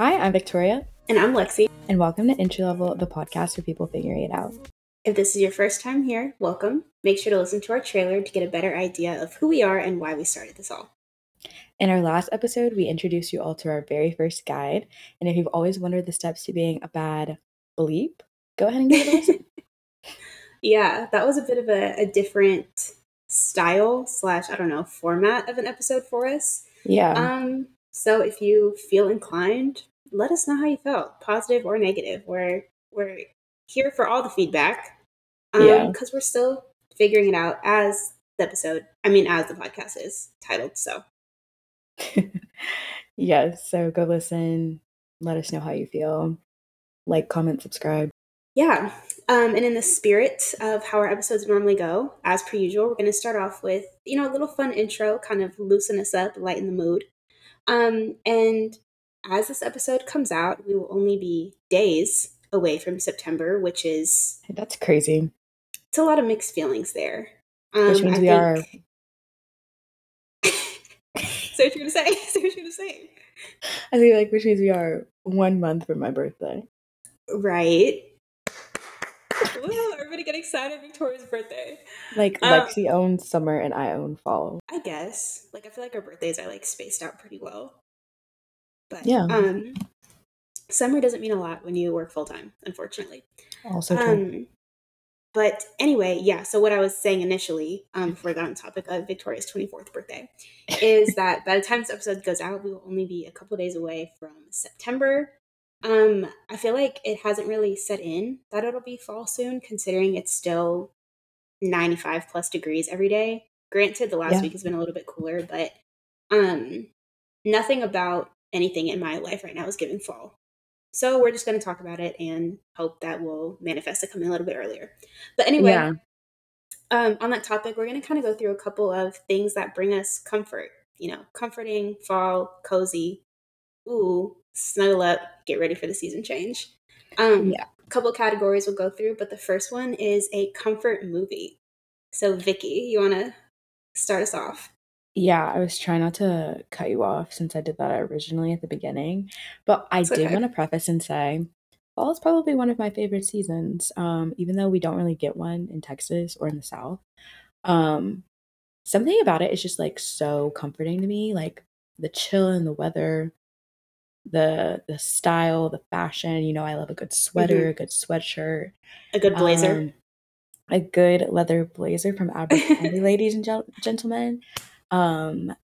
Hi, I'm Victoria. And I'm Lexi. And welcome to Entry Level, the podcast for people figuring it out. If this is your first time here, welcome. Make sure to listen to our trailer to get a better idea of who we are and why we started this all. In our last episode, we introduced you all to our very first guide. And if you've always wondered the steps to being a bad bleep, go ahead and give it a listen. yeah, that was a bit of a, a different style slash, I don't know, format of an episode for us. Yeah. Um, so if you feel inclined, let us know how you felt, positive or negative. We're we're here for all the feedback. Um, yeah. Because we're still figuring it out as the episode. I mean, as the podcast is titled. So. yes. So go listen. Let us know how you feel. Like, comment, subscribe. Yeah. Um, and in the spirit of how our episodes normally go, as per usual, we're going to start off with, you know, a little fun intro, kind of loosen us up, lighten the mood. Um, and as this episode comes out, we will only be days away from September, which is that's crazy. It's a lot of mixed feelings there. Um, which means I we think... are. so what you're gonna say? So what you're gonna say? I think like which means we are one month from my birthday. Right. Everybody excited! Victoria's birthday. Like um, Lexi owns summer and I own fall. I guess. Like I feel like our birthdays are like spaced out pretty well. But yeah. Um, summer doesn't mean a lot when you work full time, unfortunately. Also true. Um, but anyway, yeah. So what I was saying initially, um, before I got on topic of Victoria's twenty fourth birthday, is that by the time this episode goes out, we will only be a couple days away from September. Um, I feel like it hasn't really set in that it'll be fall soon, considering it's still ninety five plus degrees every day. Granted, the last yeah. week has been a little bit cooler, but um, nothing about anything in my life right now is giving fall. So we're just going to talk about it and hope that will manifest to come in a little bit earlier. But anyway, yeah. um, on that topic, we're going to kind of go through a couple of things that bring us comfort. You know, comforting, fall, cozy. Ooh, snuggle up, get ready for the season change. Um, yeah. A couple categories we'll go through, but the first one is a comfort movie. So, Vicky, you want to start us off? Yeah, I was trying not to cut you off since I did that originally at the beginning, but I did okay. want to preface and say fall is probably one of my favorite seasons. Um, even though we don't really get one in Texas or in the South. Um, something about it is just like so comforting to me, like the chill and the weather, the the style, the fashion. You know, I love a good sweater, hmm a good sweatshirt, A good blazer. um, a good leather blazer from Abercrombie, ladies and gentlemen. Um,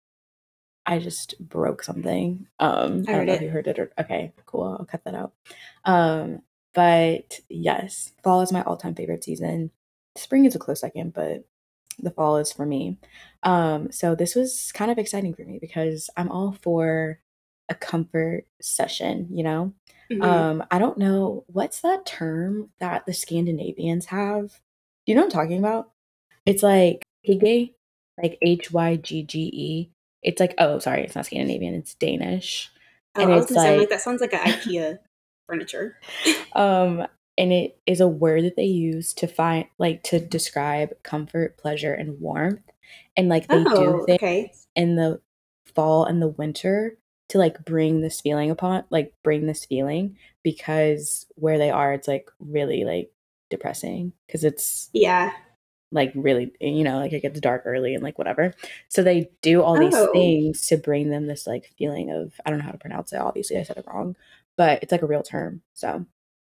I just broke something. Um, I, I don't know it. if you heard it or okay, cool. I'll cut that out. Um, but yes, fall is my all-time favorite season. Spring is a close second, but the fall is for me. Um, so this was kind of exciting for me because I'm all for a comfort session, you know? Mm-hmm. Um, I don't know what's that term that the Scandinavians have. Do you know what I'm talking about? It's like hygge like H Y G G E. It's like oh sorry, it's not Scandinavian, it's Danish. Oh, and it's like, like that sounds like an IKEA furniture. um, and it is a word that they use to find like to describe comfort, pleasure, and warmth. And like they oh, do things okay. in the fall and the winter to like bring this feeling upon like bring this feeling because where they are it's like really like depressing because it's yeah. like really you know like it gets dark early and like whatever. So they do all these oh. things to bring them this like feeling of i don't know how to pronounce it obviously i said it wrong but it's like a real term so.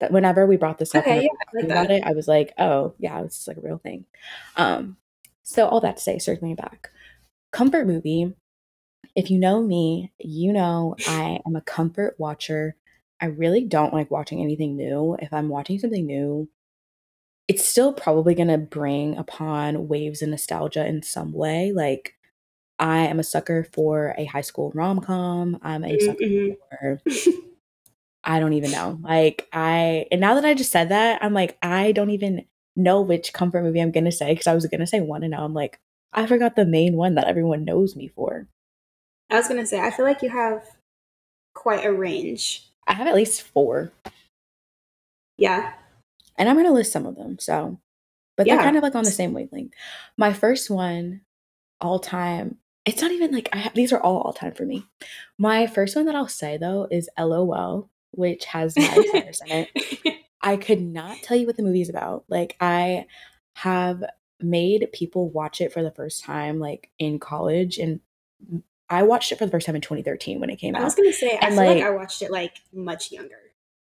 That whenever we brought this up okay, yeah, like about it i was like oh yeah this is like a real thing. Um so all that to say circling back. Comfort movie if you know me you know i am a comfort watcher i really don't like watching anything new if i'm watching something new it's still probably going to bring upon waves of nostalgia in some way. Like, I am a sucker for a high school rom com. I'm a sucker mm-hmm. for, I don't even know. Like, I, and now that I just said that, I'm like, I don't even know which comfort movie I'm going to say because I was going to say one and now I'm like, I forgot the main one that everyone knows me for. I was going to say, I feel like you have quite a range. I have at least four. Yeah and I'm going to list some of them. So, but yeah. they're kind of like on the same wavelength. My first one, all time, it's not even like I have, these are all all time for me. My first one that I'll say though is LOL, which has Miley Cyrus in it. I could not tell you what the movie's about. Like I have made people watch it for the first time like in college and I watched it for the first time in 2013 when it came out. I was gonna say, I and feel like, like, I watched it like much younger.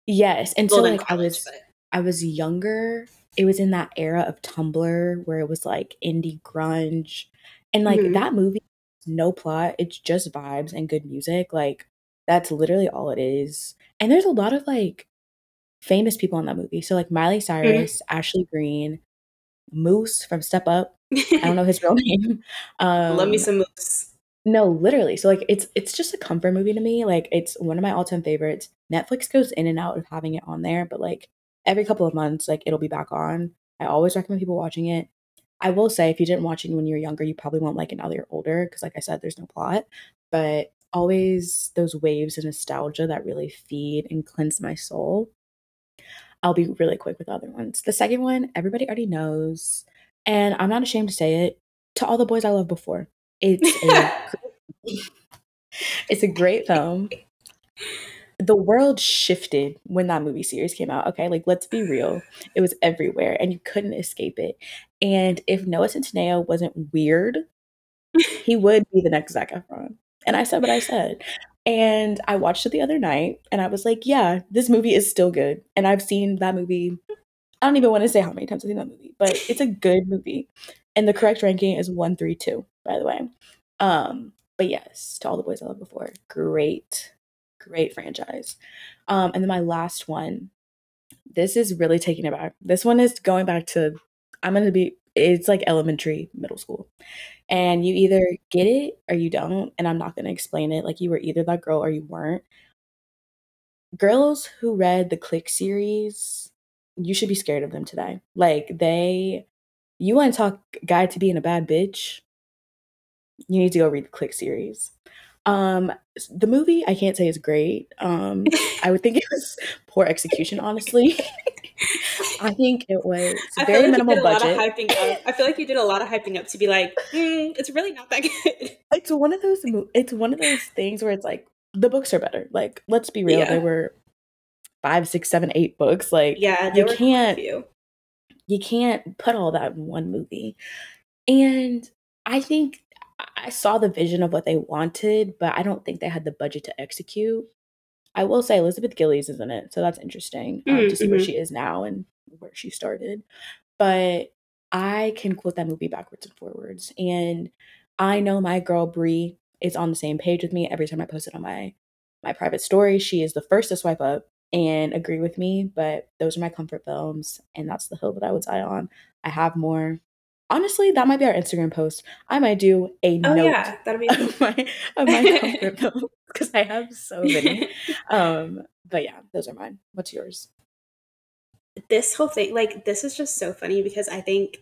Yes, and so like college, I was, but... I was younger. It was in that era of Tumblr where it was like indie grunge, and like mm-hmm. that movie, no plot. It's just vibes and good music. Like that's literally all it is. And there's a lot of like famous people in that movie. So like Miley mm-hmm. Cyrus, mm-hmm. Ashley Greene, Moose from Step Up. I don't know his real name. Um, Love me some Moose. No, literally. So like it's it's just a comfort movie to me. Like it's one of my all-time favorites. Netflix goes in and out of having it on there, but like every couple of months like it'll be back on. I always recommend people watching it. I will say if you didn't watch it when you were younger, you probably won't like it now that you're older because like I said there's no plot, but always those waves of nostalgia that really feed and cleanse my soul. I'll be really quick with other ones. The second one, everybody already knows, and I'm not ashamed to say it. To all the boys I loved before, it's a it's a great film. The world shifted when that movie series came out. Okay, like let's be real. It was everywhere and you couldn't escape it. And if Noah Centineo wasn't weird, he would be the next Zac Efron. And I said what I said. And I watched it the other night and I was like, yeah, this movie is still good. And I've seen that movie. I don't even want to say how many times I've seen that movie, but it's a good movie. And the correct ranking is 132 by the way. Um, but yes, to all the boys I loved before, great, great franchise. Um, and then my last one, this is really taking it back. This one is going back to I'm gonna be it's like elementary, middle school. And you either get it or you don't. And I'm not gonna explain it. Like you were either that girl or you weren't. Girls who read the Clique series, you should be scared of them today. Like they you want to talk guy to being a bad bitch you need to go read the Clique series. Um, the movie I can't say is great. Um, I would think it was poor execution, honestly. I think it was very like minimal budget. I feel like you did a lot of hyping up to be like, mm, it's really not that good. It's one of those. It's one of those things where it's like the books are better. Like, let's be real. Yeah. There were five, six, seven, eight books. Like, yeah, you can't. You can't put all that in one movie. And I think I saw the vision of what they wanted, but I don't think they had the budget to execute. I will say Elizabeth Gillies is in it, so that's interesting um, mm-hmm. to see where mm-hmm. she is now and where she started. But I can quote that movie backwards and forwards, and I know my girl Brie is on the same page with me. Every time I post it on my my private story, she is the first to swipe up and agree with me. But those are my comfort films, and that's the hill that I would die on. I have more honestly, that might be our Instagram post. I might do a oh, note yeah, that'll be of my of my comfort because I have so many. um, but yeah, those are mine. What's yours? This whole thing, like, this is just so funny because I think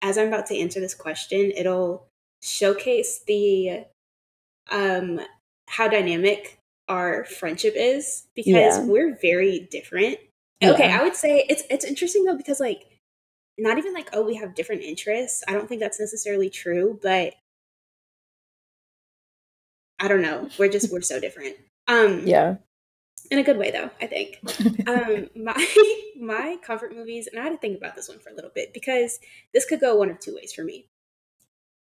as I'm about to answer this question, it'll showcase the um how dynamic our friendship is because yeah. we're very different. Yeah. Okay, I would say it's it's interesting though because like not even like, oh, we have different interests. I don't think that's necessarily true, but I don't know. We're just we're so different. Um Yeah. In a good way though, I think. um my my comfort movies, and I had to think about this one for a little bit because this could go one of two ways for me.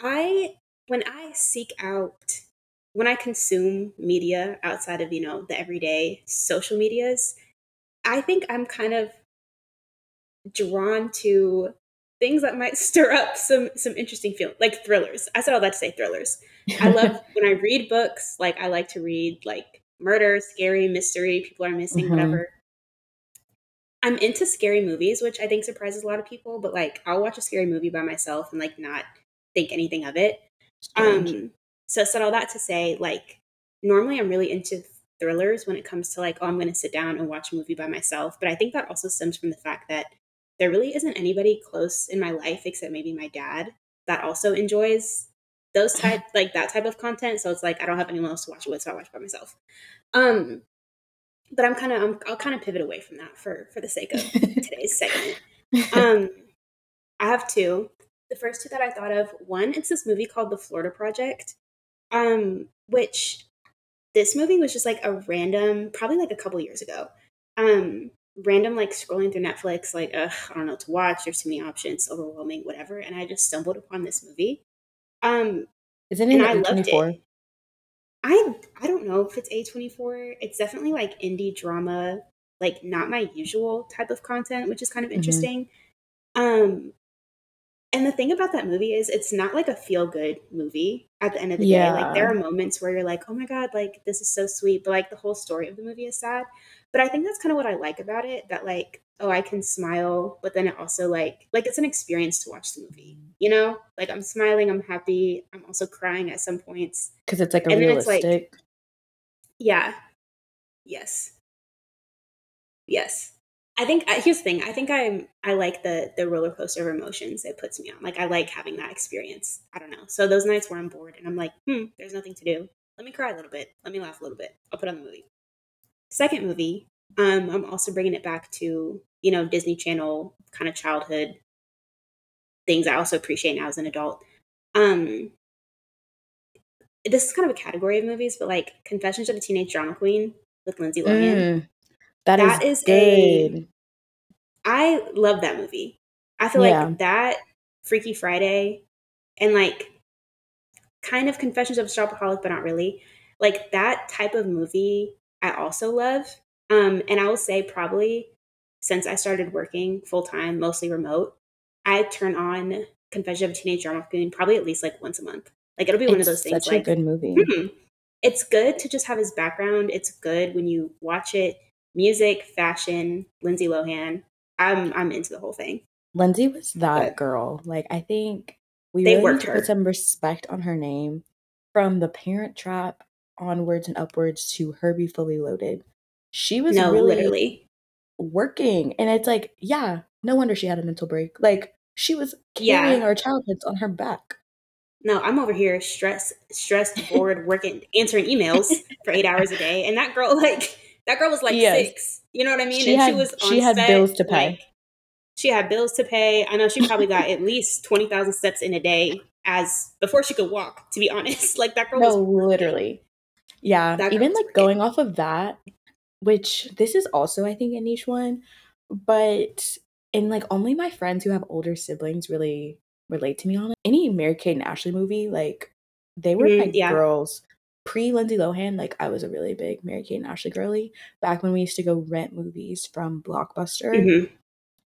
I when I seek out when I consume media outside of, you know, the everyday social medias, I think I'm kind of drawn to things that might stir up some some interesting feelings, like thrillers. I said all that to say thrillers. I love when I read books. Like I like to read like murder, scary, mystery. People are missing, mm-hmm. whatever. I'm into scary movies, which I think surprises a lot of people. But like, I'll watch a scary movie by myself and like not think anything of it. Strange. Um, so I said all that to say, like, normally I'm really into thrillers when it comes to like, oh, I'm going to sit down and watch a movie by myself. But I think that also stems from the fact that there really isn't anybody close in my life except maybe my dad that also enjoys those type like that type of content. So it's like I don't have anyone else to watch it with, so I watch by myself. Um, but I'm kind of I'll kind of pivot away from that for for the sake of today's segment. Um, I have two. The first two that I thought of, one, it's this movie called The Florida Project. Um, which this movie was just like a random, probably like a couple years ago. Um, random like scrolling through Netflix, like ugh, I don't know what to watch. There's too many options, overwhelming, whatever. And I just stumbled upon this movie. Um, Isn't it and I A loved it. I I don't know if it's A24. It's definitely like indie drama, like not my usual type of content, which is kind of Mhm. interesting. Um and the thing about that movie is it's not like a feel good movie at the end of the day. Like there are moments where you're like, "Oh my god, like this is so sweet," but like the whole story of the movie is sad. But I think that's kind of what I like about it that like, oh, I can smile, but then it also like like it's an experience to watch the movie. You know? Like I'm smiling, I'm happy, I'm also crying at some points. Because it's like a And it's like realistic. yeah. Yes. Yes. I think here's the thing. I think I'm I like the the roller coaster of emotions it puts me on. Like I like having that experience. I don't know. So those nights where I'm bored and I'm like, hmm, there's nothing to do. Let me cry a little bit. Let me laugh a little bit. I'll put on the movie. Second movie, um, I'm also bringing it back to you know Disney Channel kind of childhood things. I also appreciate now as an adult. Um, this is kind of a category of movies, but like Confessions of a Teenage Drama Queen with Lindsay Lohan. Mm, that is That is a good. I love that movie. I feel Yeah. like that Freaky Friday and like kind of Confessions of a Shopaholic, but not really. Like that type of movie I also love. Um, and I will say probably since I started working full time, mostly remote, I turn on Confession of a Teenage Drama Queen probably at least like once a month. Like it'll be one of those things such a like good movie. hmm, it's good to just have his background. It's good when you watch it. Music, fashion, Lindsay Lohan. I'm I'm into the whole thing. Lindsay was that But girl. Like I think we they really worked to put some respect on her name from the Parent Trap onwards and upwards to Herbie Fully Loaded. She was No, really literally. working, and it's like, yeah, no wonder she had a mental break. Like she was carrying Yeah. our childhoods on her back. No, I'm over here stressed, stressed, bored, working, answering emails for eight hours a day, and that girl, like, that girl was like Yes, six. You know what I mean? she And she had was she had set, bills to like, pay. she had bills to pay. I know she probably got at least twenty thousand steps in a day as before she could walk. To be honest, like that girl was No, working. literally. Yeah, That even like working. going off of that, which this is also I think a niche one, but and like only my friends who have older siblings really relate to me on it. Any Mary Kate and Ashley movie, like they were Mhm, my yeah. girls. Pre Lindsay Lohan, like I was a really big Mary Kate and Ashley girly. Back when we used to go rent movies from Blockbuster hmm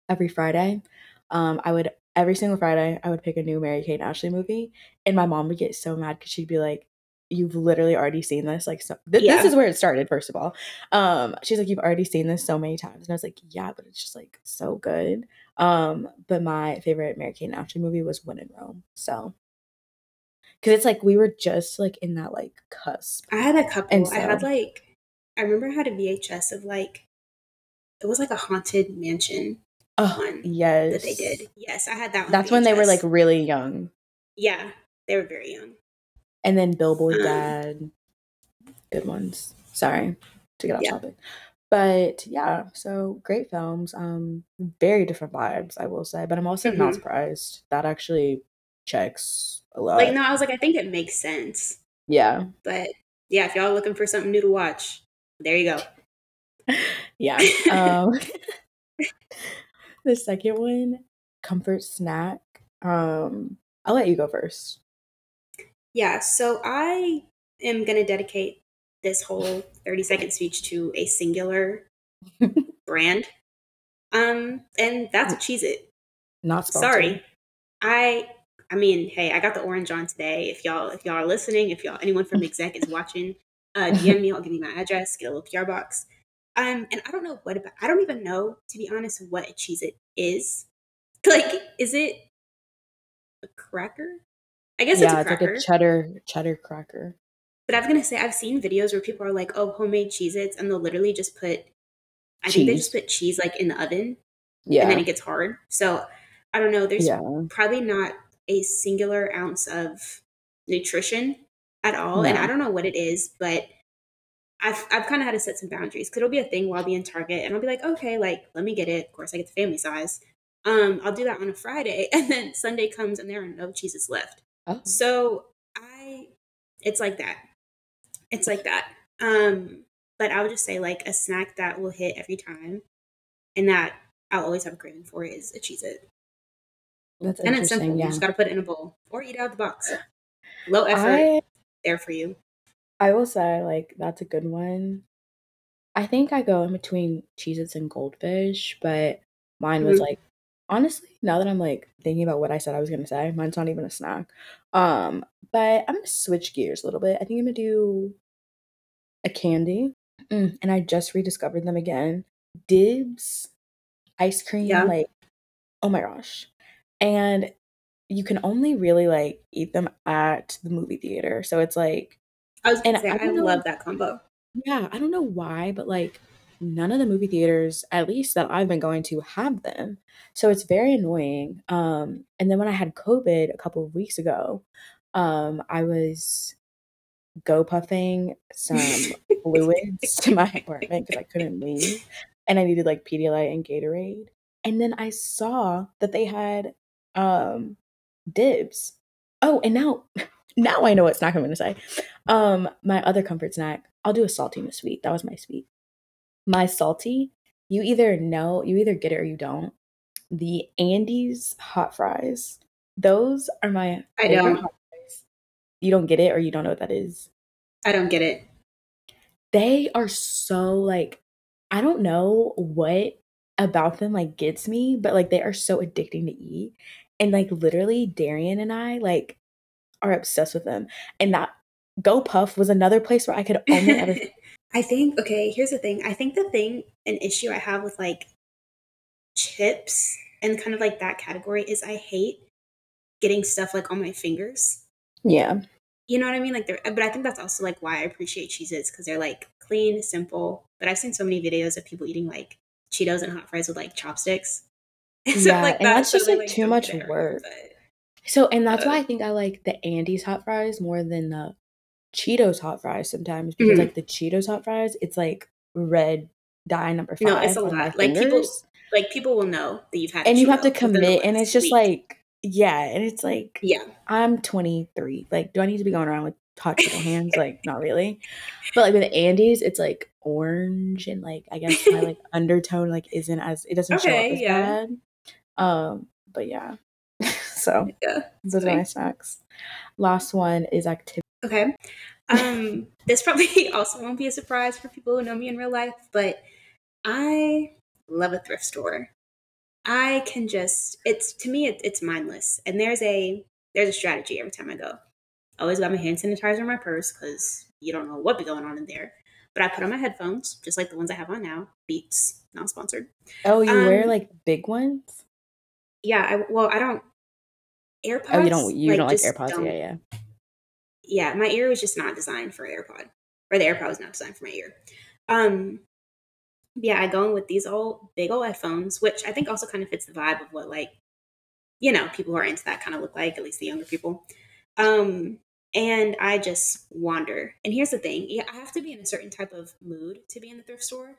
every Friday. Um, I would every single Friday I would pick a new Mary Kate and Ashley movie, and my mom would get so mad because she'd be like, "You've literally already seen this." Like, so th- this is where it started. First of all, um, she's like, "You've already seen this so many times," and I was like, "Yeah, but it's just like so good." Um, but my favorite Mary Kate and Ashley movie was When in Rome. So, because it's like we were just like in that like cusp, I had a and couple. I had like, I remember I had a VHS of like, it was like a haunted mansion oh one that they did. Yes, I had that that's when they were like really young, Yeah, they were very young. and then Billboard Um, Dad. good ones. Sorry to get off yeah. topic. But yeah, so great films. Um very different vibes, I will say, but I'm also not hmm surprised. That actually checks a lot. Like, no, I was like, I think it makes sense. Yeah. But yeah, if y'all looking for something new to watch, there you go. Yeah. Um the second one, comfort snack. Um I'll let you go first. yeah, so I am going to dedicate this whole 30 second speech to a singular brand. Um, and that's a Cheez It. not sponsored. Sorry. I I mean, hey, I got the orange on today. If y'all if y'all are listening, if y'all anyone from exec is watching, uh DM me, I'll give you my address, get a little PR box. Um, and I don't know what about I don't even know, to be honest, what a Cheez It is. Like, is it a cracker? I guess it's yeah, a it's like a cheddar cheddar cracker. But I was gonna say I've seen videos where people are like, "Oh, homemade Cheez-Its," and they'll literally just put, I think they just put cheese like in the oven, Yeah. and then it gets hard. So I don't know. There's Yeah. probably not a singular ounce of nutrition at all, and I don't know what it is, but I've I've kind of had to set some boundaries because it'll be a thing while I'll be in Target, and I'll be like, okay, like let me get it. Of course, I get the family size. Um, I'll do that on a Friday, and then Sunday comes and there are no cheeses left. Oh. So I it's like that. It's like that. Um, but I would just say like a snack that will hit every time, and that I'll always have a craving for is a Cheez It. That's and it's simple. Yeah. You just got to put it in a bowl or eat out of the box. Low effort, I, there for you. I will say, like, that's a good one. I think I go in between Cheez Its and Goldfish, but mine was mm-hmm. like, honestly, now that I'm like thinking about what I said I was gonna say, mine's not even a snack. Um, but I'm gonna switch gears a little bit. I think I'm gonna do a candy. Mm, and I just rediscovered them again. Dibs ice cream, yeah. like, oh my gosh. And you can only really like eat them at the movie theater. So it's like I was and say, I, I love that combo. Yeah, I don't know why, but like none of the movie theaters, at least that I've been going to, have them. So it's very annoying. Um, and then when I had COVID a couple of weeks ago, um, I was go puffing some fluids to my apartment because I couldn't leave. And I needed like Pedialyte and Gatorade. And then I saw that they had um dibs. Oh, and now now I know what snack I'm gonna say. Um, my other comfort snack, I'll do a salty and a sweet. That was my sweet. My salty, you either know, you either get it or you don't. The Andy's hot fries. Those are my I don't. You don't get it or you don't know what that is. I don't get it. They are so like I don't know what about them like gets me, but like they are so addicting to eat. And like literally Darian and I like are obsessed with them. And that Go Puff was another place where I could only ever I think okay, here's the thing. I think the thing an issue I have with like chips and kind of like that category is I hate getting stuff like on my fingers. Yeah. You know what I mean? Like they're but I think that's also like why I appreciate Cheez-Its because they're like clean, simple. But I've seen so many videos of people eating like Cheetos and hot fries with like chopsticks. So, yeah, like, and that's, just like, like too much there, work. But, so, and that's uh, why I think I like the Andy's hot fries more than the Cheetos hot fries sometimes because mm-hmm. like the Cheetos hot fries, it's like red dye number five. No, it's a lot. Like people, like people will know that you've had, and you have to commit, and it's just week. like, yeah, and it's like, yeah, I'm 23. Like, do I need to be going around with hot Cheeto hands? Like, not really. But like with Andy's, it's like orange and like I guess my like undertone like isn't as it doesn't okay, show up as yeah. bad. Um, but yeah. so yeah, those are my snacks. Last one is activity. Okay. Um, this probably also won't be a surprise for people who know me in real life, but I love a thrift store. I can just it's to me it, it's mindless, and there's a there's a strategy every time I go. I always got my hand sanitizer in my purse because you don't know what be going on in there. But I put on my headphones, just like the ones I have on now. Beats, not sponsored. Oh, you um, wear like big ones? Yeah. I, well, I don't. AirPods. Oh, you don't. You like, don't like AirPods? Don't, yeah, yeah. Yeah, my ear was just not designed for AirPod, or the AirPod was not designed for my ear. Um, yeah, I go in with these old big old headphones, which I think also kind of fits the vibe of what like, you know, people who are into that kind of look like, at least the younger people. Um, and I just wander. And here's the thing: yeah, I have to be in a certain type of mood to be in the thrift store.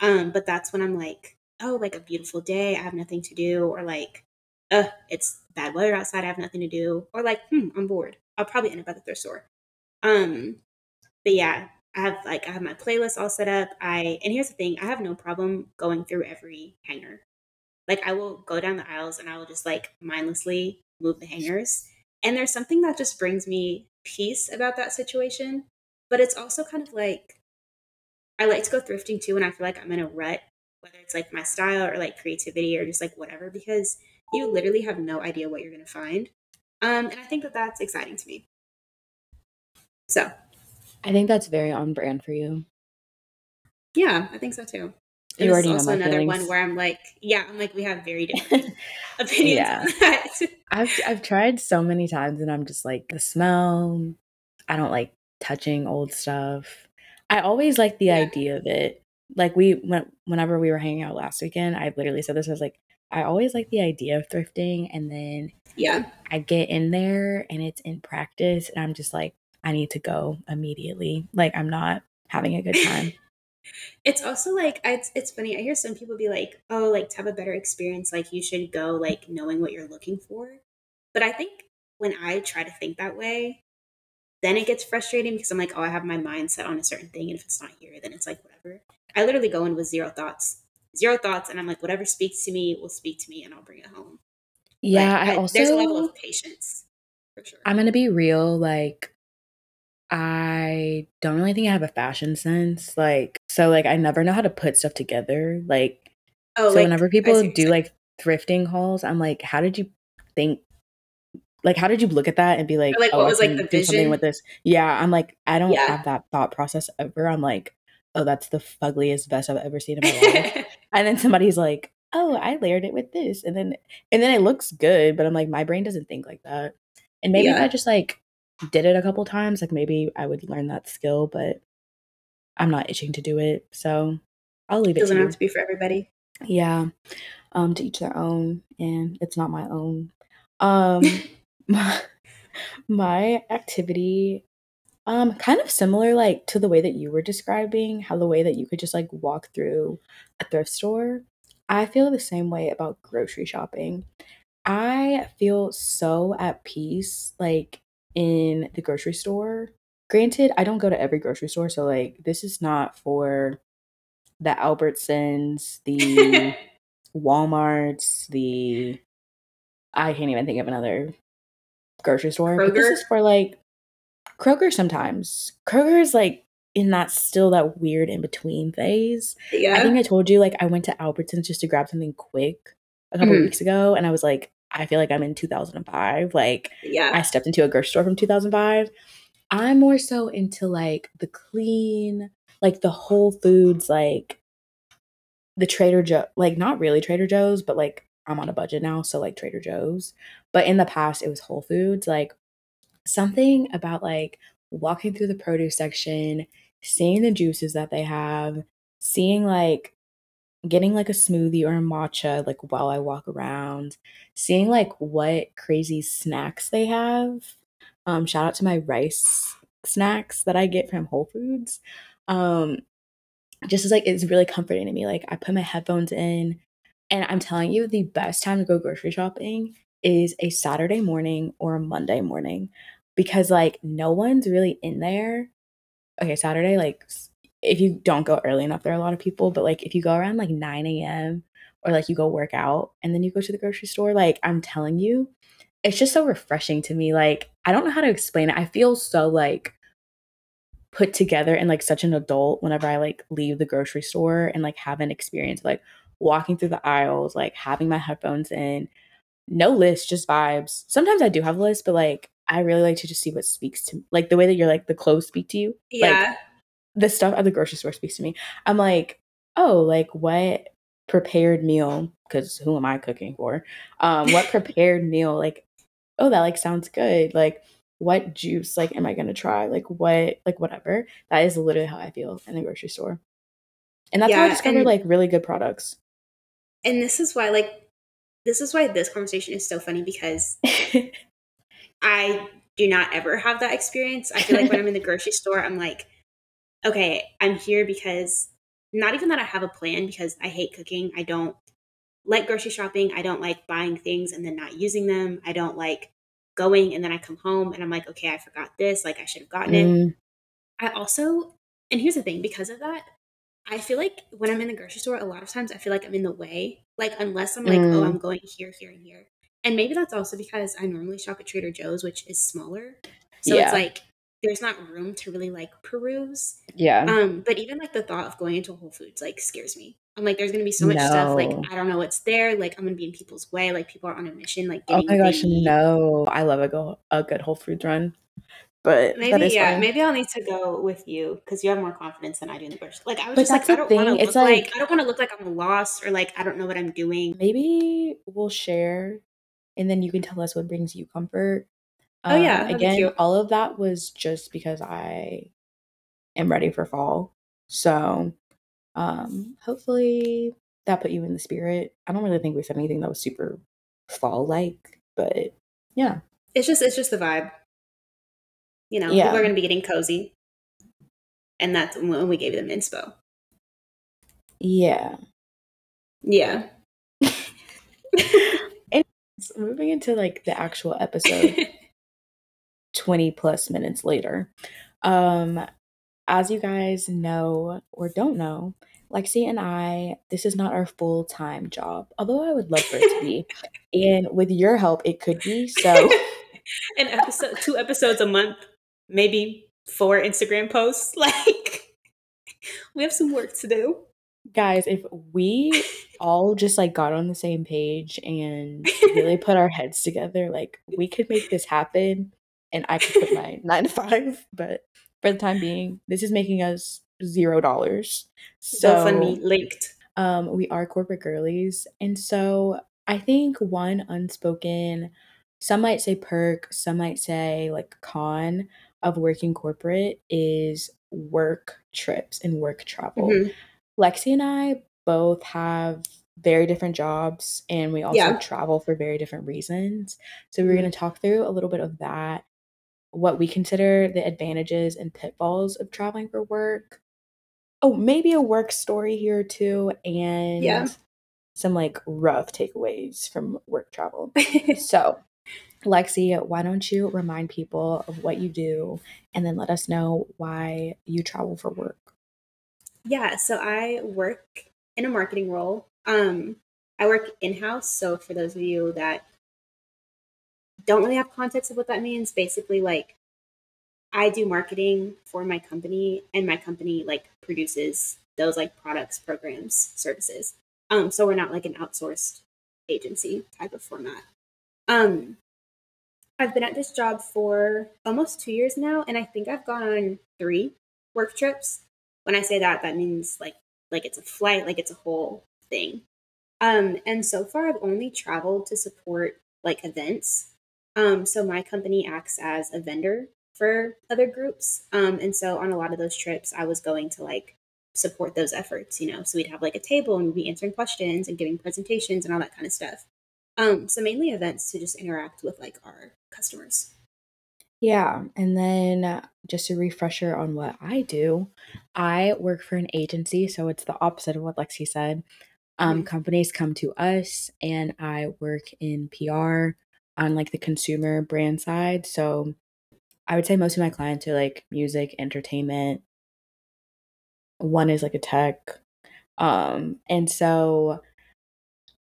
Um, but that's when I'm like, oh, like a beautiful day, I have nothing to do, or like, uh, it's bad weather outside, I have nothing to do, or like, hmm, I'm bored. I'll probably end up at the thrift store. Um, but yeah, I have like I have my playlist all set up. I and here's the thing: I have no problem going through every hanger. Like I will go down the aisles and I will just like mindlessly move the hangers and there's something that just brings me peace about that situation. But it's also kind of like I like to go thrifting too when I feel like I'm in a rut, whether it's like my style or like creativity or just like whatever, because you literally have no idea what you're going to find. Um, and I think that that's exciting to me. So I think that's very on brand for you. Yeah, I think so too. And you already also know my another feelings. one where I'm like, yeah, I'm like, we have very different opinions yeah. on that. I've I've tried so many times and I'm just like the smell. I don't like touching old stuff. I always like the yeah. idea of it. Like we went whenever we were hanging out last weekend, I literally said this I was like, I always like the idea of thrifting and then yeah. I get in there and it's in practice and I'm just like, I need to go immediately. Like I'm not having a good time. It's also like it's it's funny. I hear some people be like, "Oh, like to have a better experience, like you should go like knowing what you're looking for." But I think when I try to think that way, then it gets frustrating because I'm like, oh, I have my mind set on a certain thing, and if it's not here, then it's like whatever. I literally go in with zero thoughts, zero thoughts, and I'm like, whatever speaks to me will speak to me, and I'll bring it home. Yeah, I, I, also there's a level of patience for sure. I'm gonna be real, like I don't really think I have a fashion sense. Like, so like I never know how to put stuff together. Like, oh, so like, whenever people do like thrifting hauls, I'm like, how did you think like how did you look at that and be like, like oh, what was like the vision? something with this? Yeah, I'm like, I don't yeah. have that thought process ever. I'm like, oh, that's the fuggliest vest I've ever seen in my life. and then somebody's like, oh, I layered it with this, and then and then it looks good, but I'm like, my brain doesn't think like that. And maybe yeah. if I just like did it a couple times, like maybe I would learn that skill, but I'm not itching to do it, so I'll leave it. it. Doesn't have to be for everybody. Yeah, um, to each their own, and it's not my own. Um. My, my activity um kind of similar like to the way that you were describing how the way that you could just like walk through a thrift store. I feel the same way about grocery shopping. I feel so at peace like in the grocery store. Granted i don't go to every grocery store so like this is not for the albertsons the walmarts the i can't even think of another grocery store. Kroger? But this is for like Kroger sometimes. Kroger is like in that still that weird in between phase. Yeah. I think I told you like I went to Albertsons just to grab something quick a couple mm-hmm. weeks ago and I was like I feel like I'm in 2005. Like yeah. I stepped into a grocery store from 2005. I'm more so into like the clean, like the Whole Foods like the Trader Joe, like not really Trader Joe's, but like I'm on a budget now, so like Trader Joe's. But in the past, it was Whole Foods. Like something about like walking through the produce section, seeing the juices that they have, seeing like getting like a smoothie or a matcha like while I walk around, seeing like what crazy snacks they have. Um, shout out to my rice snacks that I get from Whole Foods. Um, just as like it's really comforting to me. Like I put my headphones in, and I'm telling you, the best time to go grocery shopping is a Saturday morning or a Monday morning because, like, no one's really in there. Okay, Saturday, like, if you don't go early enough, there are a lot of people, but like, if you go around like 9 a.m. or like you go work out and then you go to the grocery store, like, I'm telling you, it's just so refreshing to me. Like, I don't know how to explain it. I feel so like put together and like such an adult whenever I like leave the grocery store and like have an experience like walking through the aisles, like having my headphones in, no list, just vibes. Sometimes I do have a list, but like I really like to just see what speaks to me. Like the way that you're like the clothes speak to you. Yeah. Like, the stuff at the grocery store speaks to me. I'm like, oh, like what prepared meal? Because who am I cooking for? Um, what prepared meal? Like, oh, that like sounds good. Like, what juice like am I gonna try? Like what like whatever. That is literally how I feel in the grocery store. And that's yeah, how I discovered like really good products and this is why like this is why this conversation is so funny because I do not ever have that experience. I feel like when I'm in the grocery store, I'm like, okay, I'm here because not even that I have a plan because I hate cooking. I don't like grocery shopping. I don't like buying things and then not using them. I don't like going and then I come home and I'm like, okay, I forgot this. Like I should have gotten mm. it. I also, and here's the thing because of that, I feel like when I'm in the grocery store, a lot of times I feel like I'm in the way. Like unless I'm like, oh, mm. oh, I'm going here, here, and here. And maybe that's also because I normally shop at Trader Joe's, which is smaller. So yeah. it's like there's not room to really like peruse. Yeah. Um, but even like the thought of going into Whole Foods like scares me. I'm like, there's gonna be so much no. stuff. Like, I don't know what's there. Like, I'm gonna be in people's way. Like, people are on a mission. Like, oh my gosh, no! I love a go a good Whole Foods run. But maybe yeah, maybe I'll need to go with you because you have more confidence than I do in the bush. Like I was but just like, I don't want to look like, like I don't want to look like I'm lost or like I don't know what I'm doing. Maybe we'll share, and then you can tell us what brings you comfort. Oh yeah, um, again, all of that was just because I am ready for fall. So, um, hopefully that put you in the spirit. I don't really think we said anything that was super fall like, but yeah, it's just it's just the vibe. You know, yeah. people are going to be getting cozy. And that's when we gave them inspo. Yeah. Yeah. and moving into like the actual episode 20 plus minutes later. Um, as you guys know or don't know, Lexi and I, this is not our full time job, although I would love for it to be. and with your help, it could be. So, an episode, two episodes a month, maybe four Instagram posts. Like, we have some work to do. Guys, if we all just like got on the same page and really put our heads together, like we could make this happen and I could put my nine to five. But for the time being, this is making us zero dollars. So me linked. Um, we are corporate girlies. And so I think one unspoken, some might say perk, some might say like con of working corporate is work trips and work travel. Mm-hmm. Lexi and I both have very different jobs and we also yeah. travel for very different reasons. So we're mm-hmm. going to talk through a little bit of that, what we consider the advantages and pitfalls of traveling for work. Oh, maybe a work story here too and yeah. some like rough takeaways from work travel. so, Lexi, why don't you remind people of what you do and then let us know why you travel for work? Yeah, so I work in a marketing role. Um, I work in house. So for those of you that don't really have context of what that means, basically, like I do marketing for my company, and my company like produces those like products, programs, services. Um, so we're not like an outsourced agency type of format. Um, I've been at this job for almost two years now, and I think I've gone on three work trips when I say that, that means like like it's a flight, like it's a whole thing. Um, and so far, I've only traveled to support like events. Um, so my company acts as a vendor for other groups. Um, and so on a lot of those trips, I was going to like support those efforts, you know. So we'd have like a table and we'd be answering questions and giving presentations and all that kind of stuff. Um, so mainly events to just interact with like our customers. Yeah. And then uh, just a refresher on what I do I work for an agency. So it's the opposite of what Lexi said. Um, mm-hmm. Companies come to us, and I work in PR on like the consumer brand side. So I would say most of my clients are like music, entertainment. One is like a tech. Um, and so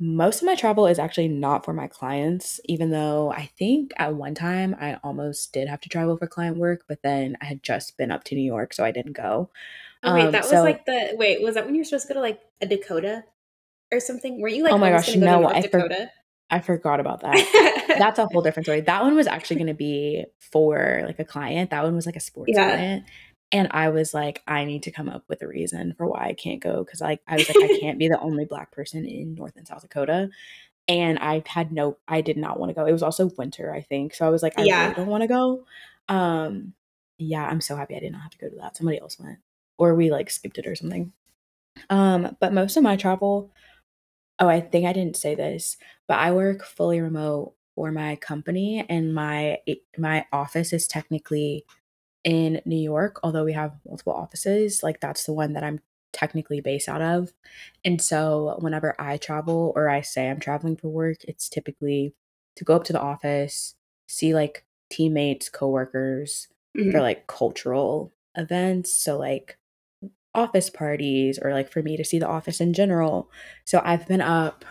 most of my travel is actually not for my clients, even though I think at one time I almost did have to travel for client work, but then I had just been up to New York, so I didn't go. Oh, wait, um, that so, was like the wait, was that when you were supposed to go to like a Dakota or something? Were you like, oh my gosh, no, I, for- I forgot about that. That's a whole different story. That one was actually going to be for like a client. That one was like a sports yeah. client. And I was like, I need to come up with a reason for why I can't go. Cause like I was like, I can't be the only black person in North and South Dakota. And I had no I did not want to go. It was also winter, I think. So I was like, I yeah. really don't want to go. Um yeah, I'm so happy I did not have to go to that. Somebody else went. Or we like skipped it or something. Um, but most of my travel, oh, I think I didn't say this, but I work fully remote for my company and my my office is technically in New York, although we have multiple offices, like that's the one that I'm technically based out of. And so whenever I travel or I say I'm traveling for work, it's typically to go up to the office, see like teammates, coworkers mm-hmm. for like cultural events. So like office parties or like for me to see the office in general. So I've been up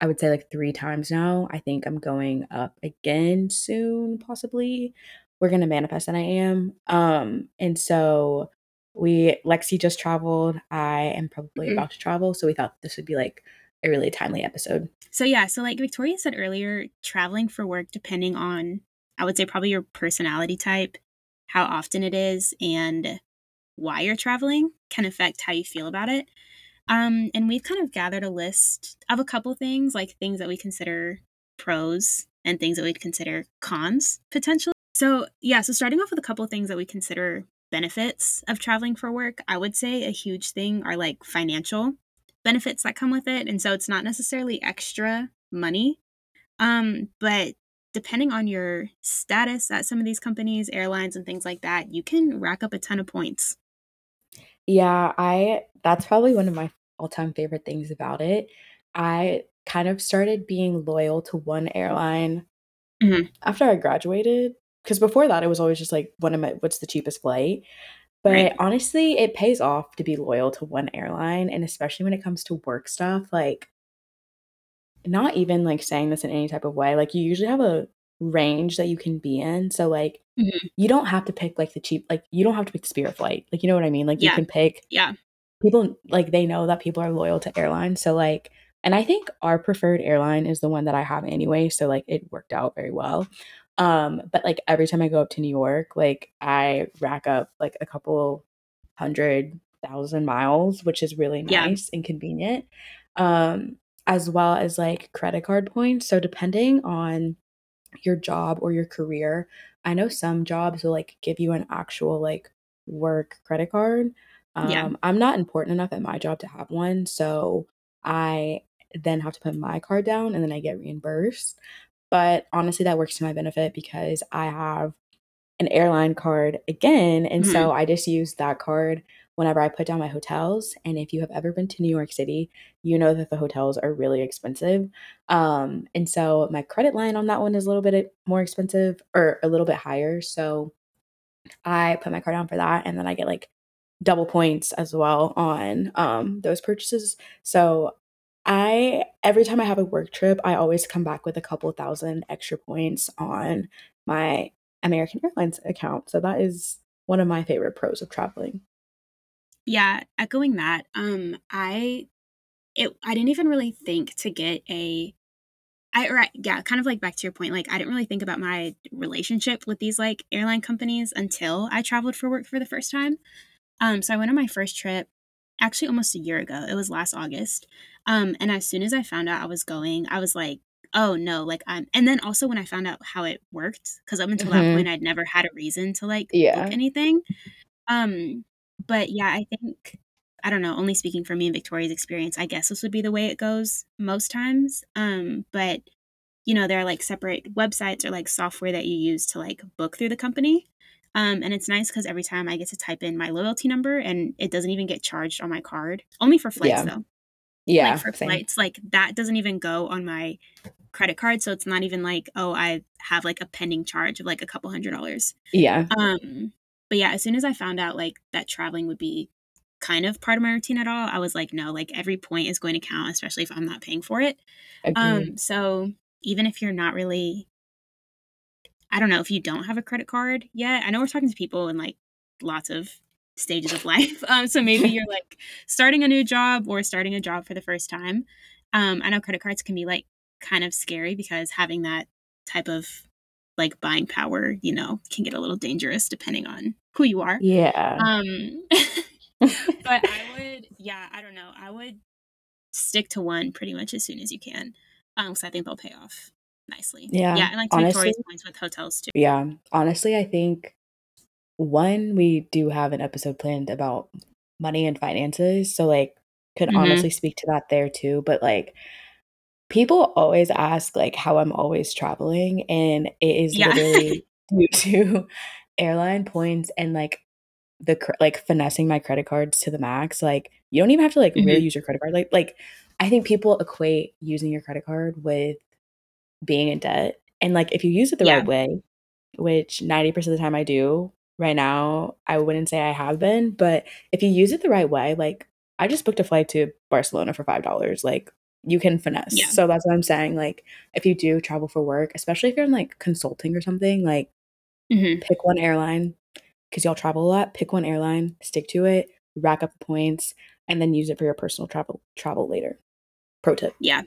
I would say like 3 times now. I think I'm going up again soon possibly we're gonna manifest and I am. Um, and so we Lexi just traveled. I am probably mm-hmm. about to travel, so we thought this would be like a really timely episode. So yeah, so like Victoria said earlier, traveling for work depending on I would say probably your personality type, how often it is, and why you're traveling can affect how you feel about it. Um, and we've kind of gathered a list of a couple things, like things that we consider pros and things that we'd consider cons potentially. So, yeah, so starting off with a couple of things that we consider benefits of traveling for work, I would say a huge thing are like financial benefits that come with it. And so it's not necessarily extra money, um, but depending on your status at some of these companies, airlines, and things like that, you can rack up a ton of points. Yeah, I that's probably one of my all-time favorite things about it. I kind of started being loyal to one airline mm-hmm. after I graduated because before that it was always just like what am I what's the cheapest flight? But Right. honestly, it pays off to be loyal to one airline and especially when it comes to work stuff, like not even like saying this in any type of way, like you usually have a range that you can be in. So like Mhm. you don't have to pick like the cheap like you don't have to pick the Spirit flight. Like you know what I mean? Like you can pick Yeah. people like they know that people are loyal to airlines. So like and I think our preferred airline is the one that I have anyway, so like it worked out very well. Um but like every time I go up to New York, like I rack up like a couple hundred thousand miles, which is really Yeah. nice and convenient. Um as well as like credit card points. So depending on your job or your career, I know some jobs will like give you an actual like work credit card. Um, Yeah. Um, I'm not important enough at my job to have one, so I then have to put my card down and then I get reimbursed. But honestly, that works to my benefit because I have an airline card again, and Mhm. so I just use that card whenever I put down my hotels. And if you have ever been to New York City, you know that the hotels are really expensive. Um, and so my credit line on that one is a little bit more expensive or a little bit higher. So I put my card down for that, and then I get like double points as well on um those purchases. So I every time I have a work trip, I always come back with a couple thousand extra points on my American Airlines account. So that is one of my favorite pros of traveling. Yeah, echoing that, um, I it I didn't even really think to get a I right, yeah, kind of like back to your point, like I didn't really think about my relationship with these like airline companies until I traveled for work for the first time. Um, so I went on my first trip actually almost a year ago. It was last August. Um, and as soon as I found out I was going, I was like, oh no, like I'm and then also when I found out how it worked, because up until that Mhm. point I'd never had a reason to like book anything. Um, but yeah, I think I don't know, only speaking for me and Victoria's experience, I guess this would be the way it goes most times. Um, but you know, there are like separate websites or like software that you use to like book through the company. Um, and it's nice because every time I get to type in my loyalty number and it doesn't even get charged on my card. Only for flights Yeah. though. Yeah. Like for Same. flights, like that doesn't even go on my credit card. So it's not even like, oh, I have like a pending charge of like a couple hundred dollars. Yeah. Um, but yeah, as soon as I found out like that traveling would be kind of part of my routine at all, I was like, no, like every point is going to count, especially if I'm not paying for it. Agreed. Um, so even if you're not really, I don't know, if you don't have a credit card yet, I know we're talking to people in like lots of stages of life. Um, so maybe you're like starting a new job or starting a job for the first time. Um, I know credit cards can be like kind of scary because having that type of like buying power, you know, can get a little dangerous depending on who you are. yeah. Um, but I would, yeah, I don't know. I would stick to one pretty much as soon as you can. Um, because I think they'll pay off nicely. Yeah, Yeah, and like honestly- Victoria's points with hotels too. yeah. Honestly, I think one, we do have an episode planned about money and finances. So like could Mhm. honestly speak to that there too. But like people always ask like how I'm always traveling and it is Yeah. literally due to airline points and like the cr- like finessing my credit cards to the max. Like you don't even have to like really Mhm. use your credit card. Like like I think people equate using your credit card with being in debt. And like if you use it the Yeah. right way, which 90% of the time I do right now, I wouldn't say I have been, but if you use it the right way, like I just booked a flight to Barcelona for $5. Like you can finesse. Yeah. So that's what I'm saying. Like if you do travel for work, especially if you're in like consulting or something, like Mhm. pick one airline because y'all travel a lot. Pick one airline, stick to it, rack up the points, and then use it for your personal travel travel later. Pro tip. Yeah.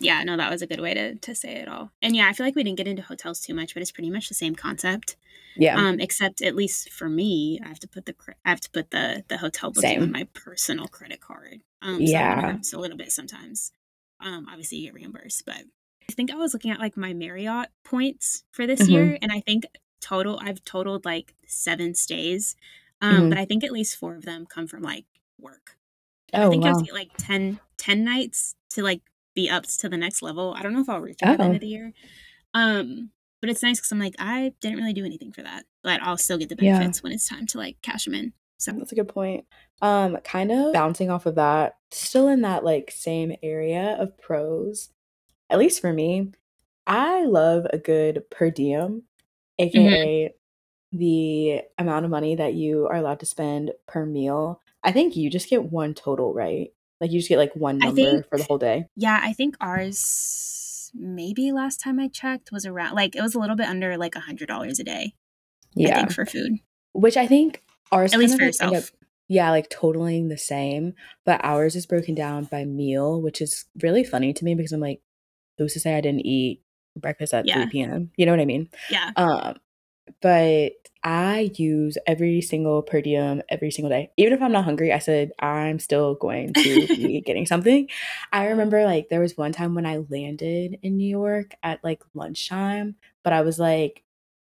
Yeah, no, that was a good way to to say it all. And yeah, I feel like we didn't get into hotels too much, but it's pretty much the same concept. Yeah. Um, except at least for me, I have to put the I have to put the the hotel booking Same. on my personal credit card. Um, so Yeah. kinda a little bit sometimes. Um, obviously you get reimbursed, but I think I was looking at like my Marriott points for this Mhm. year, and I think total I've totaled like seven stays. Um, Mhm. but I think at least four of them come from like work. oh I think I wow. to get like 10, 10 nights to like be up to the next level. I don't know if I'll reach it by the end Oh. of the year. Um, but it's nice because I'm like, I didn't really do anything for that, but I'll still get the Yeah. benefits when it's time to like cash them in. So That's a good point. Um, kind of bouncing off of that, still in that like same area of pros, at least for me, I love a good per diem. aka mm-hmm. the amount of money that you are allowed to spend per meal. I think you just get one total, right? Like you just get like one number think, for the whole day. Yeah, I think ours maybe last time I checked was around like it was a little bit under like a hundred dollars a day. Yeah, think, for food, which I think ours at least for yourself. Up, yeah, like totaling the same, but ours is broken down by meal, which is really funny to me because I'm like, who's to say I didn't eat breakfast at yeah. 3 p.m. You know what I mean? Yeah. Um, but I use every single per diem every single day. Even if I'm not hungry, I said I'm still going to be getting something. I remember like there was one time when I landed in New York at like lunchtime, but I was like,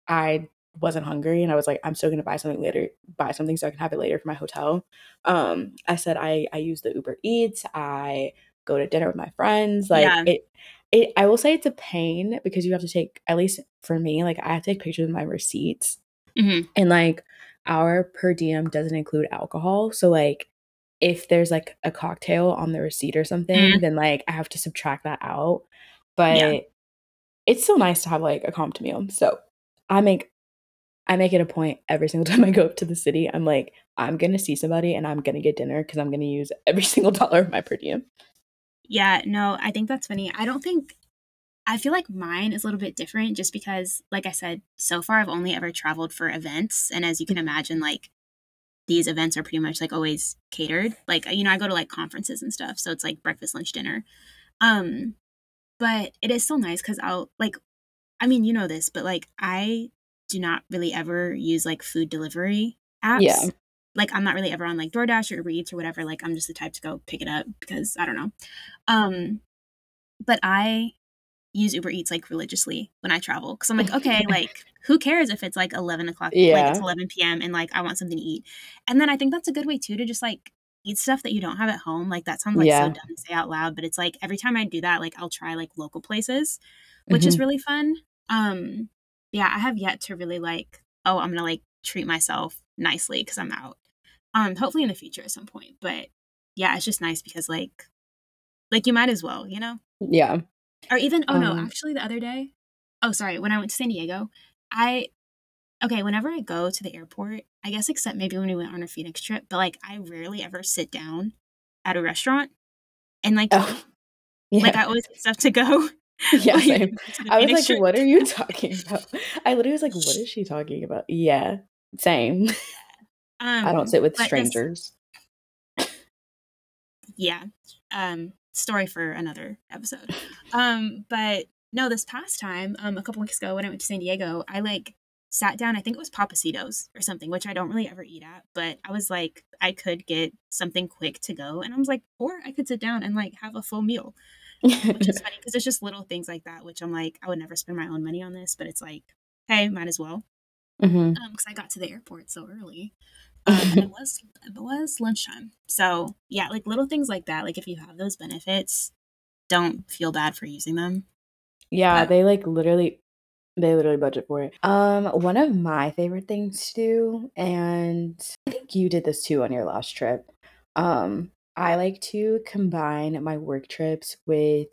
I wasn't hungry and I was like, I'm still gonna buy something later, buy something so I can have it later for my hotel. Um, I said I I use the Uber Eats, I go to dinner with my friends. Like yeah. it it I will say it's a pain because you have to take at least for me, like I have to take pictures of my receipts. Mm-hmm. And like our per diem doesn't include alcohol. So like if there's like a cocktail on the receipt or something, mm-hmm. then like I have to subtract that out. But yeah. it's still nice to have like a comp meal. So I make I make it a point every single time I go up to the city. I'm like, I'm gonna see somebody and I'm gonna get dinner because I'm gonna use every single dollar of my per diem. Yeah, no, I think that's funny. I don't think I feel like mine is a little bit different just because, like I said, so far I've only ever traveled for events. And as you can imagine, like these events are pretty much like always catered. Like, you know, I go to like conferences and stuff. So it's like breakfast, lunch, dinner. Um, but it is still nice because I'll like, I mean, you know this, but like I do not really ever use like food delivery apps. Yeah like I'm not really ever on like DoorDash or Uber Eats or whatever. Like I'm just the type to go pick it up because I don't know. Um, but I use Uber Eats like religiously when I travel because I'm like, okay, like who cares if it's like 11 o'clock, yeah. like it's 11 p.m. and like I want something to eat. And then I think that's a good way too to just like eat stuff that you don't have at home. Like that sounds like yeah. so dumb to say out loud, but it's like every time I do that, like I'll try like local places, which mm-hmm. is really fun. Um, yeah, I have yet to really like, oh, I'm gonna like treat myself nicely because I'm out um hopefully in the future at some point but yeah it's just nice because like like you might as well you know? Yeah. Or even oh um, no actually the other day oh sorry when i went to san diego i okay whenever i go to the airport i guess except maybe when we went on our phoenix trip but like i rarely ever sit down at a restaurant and like oh, yeah. like i always get stuff to go yeah like, i was like trip. what are you talking about? I literally was like what is she talking about? Yeah same um, I don't sit with strangers. Yeah. Um, story for another episode. Um, but no, this past time, um, a couple weeks ago when I went to San Diego, I like sat down. I think it was Pappasito's or something, which I don't really ever eat at. But I was like, I could get something quick to go, and I was like, or I could sit down and like have a full meal, which is funny because it's just little things like that. Which I'm like, I would never spend my own money on this, but it's like, hey, might as well. Because mm-hmm. um, I got to the airport so early. Um, it was it was lunchtime. So yeah, like little things like that. Like if you have those benefits, don't feel bad for using them. Yeah, but, they like literally they literally budget for it. Um, one of my favorite things to do, and I think you did this too on your last trip. Um, I like to combine my work trips with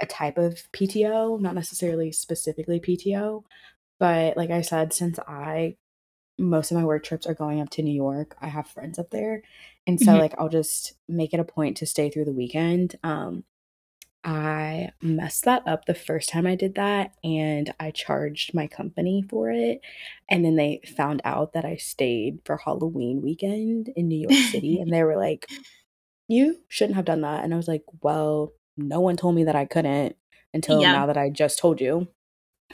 a type of PTO, not necessarily specifically PTO, but like I said, since I most of my work trips are going up to New York. I have friends up there. And so mm-hmm. like I'll just make it a point to stay through the weekend. Um I messed that up the first time I did that and I charged my company for it. And then they found out that I stayed for Halloween weekend in New York City and they were like, You shouldn't have done that. And I was like, Well, no one told me that I couldn't until yeah. now that I just told you.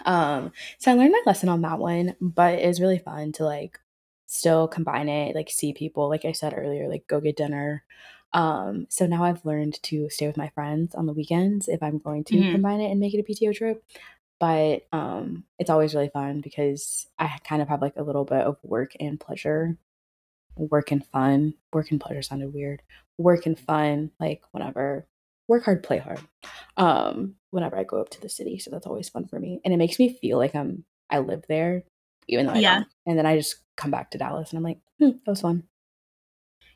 Um, so I learned my lesson on that one, but it's really fun to like still combine it, like see people, like I said earlier, like go get dinner. Um, so now I've learned to stay with my friends on the weekends if I'm going to mm-hmm. combine it and make it a PTO trip. But um, it's always really fun because I kind of have like a little bit of work and pleasure, work and fun. Work and pleasure sounded weird. Work and fun, like whenever work hard, play hard. Um, whenever I go up to the city, so that's always fun for me, and it makes me feel like I'm I live there, even though I yeah. don't. And then I just come back to Dallas, and I'm like, hmm, that was fun.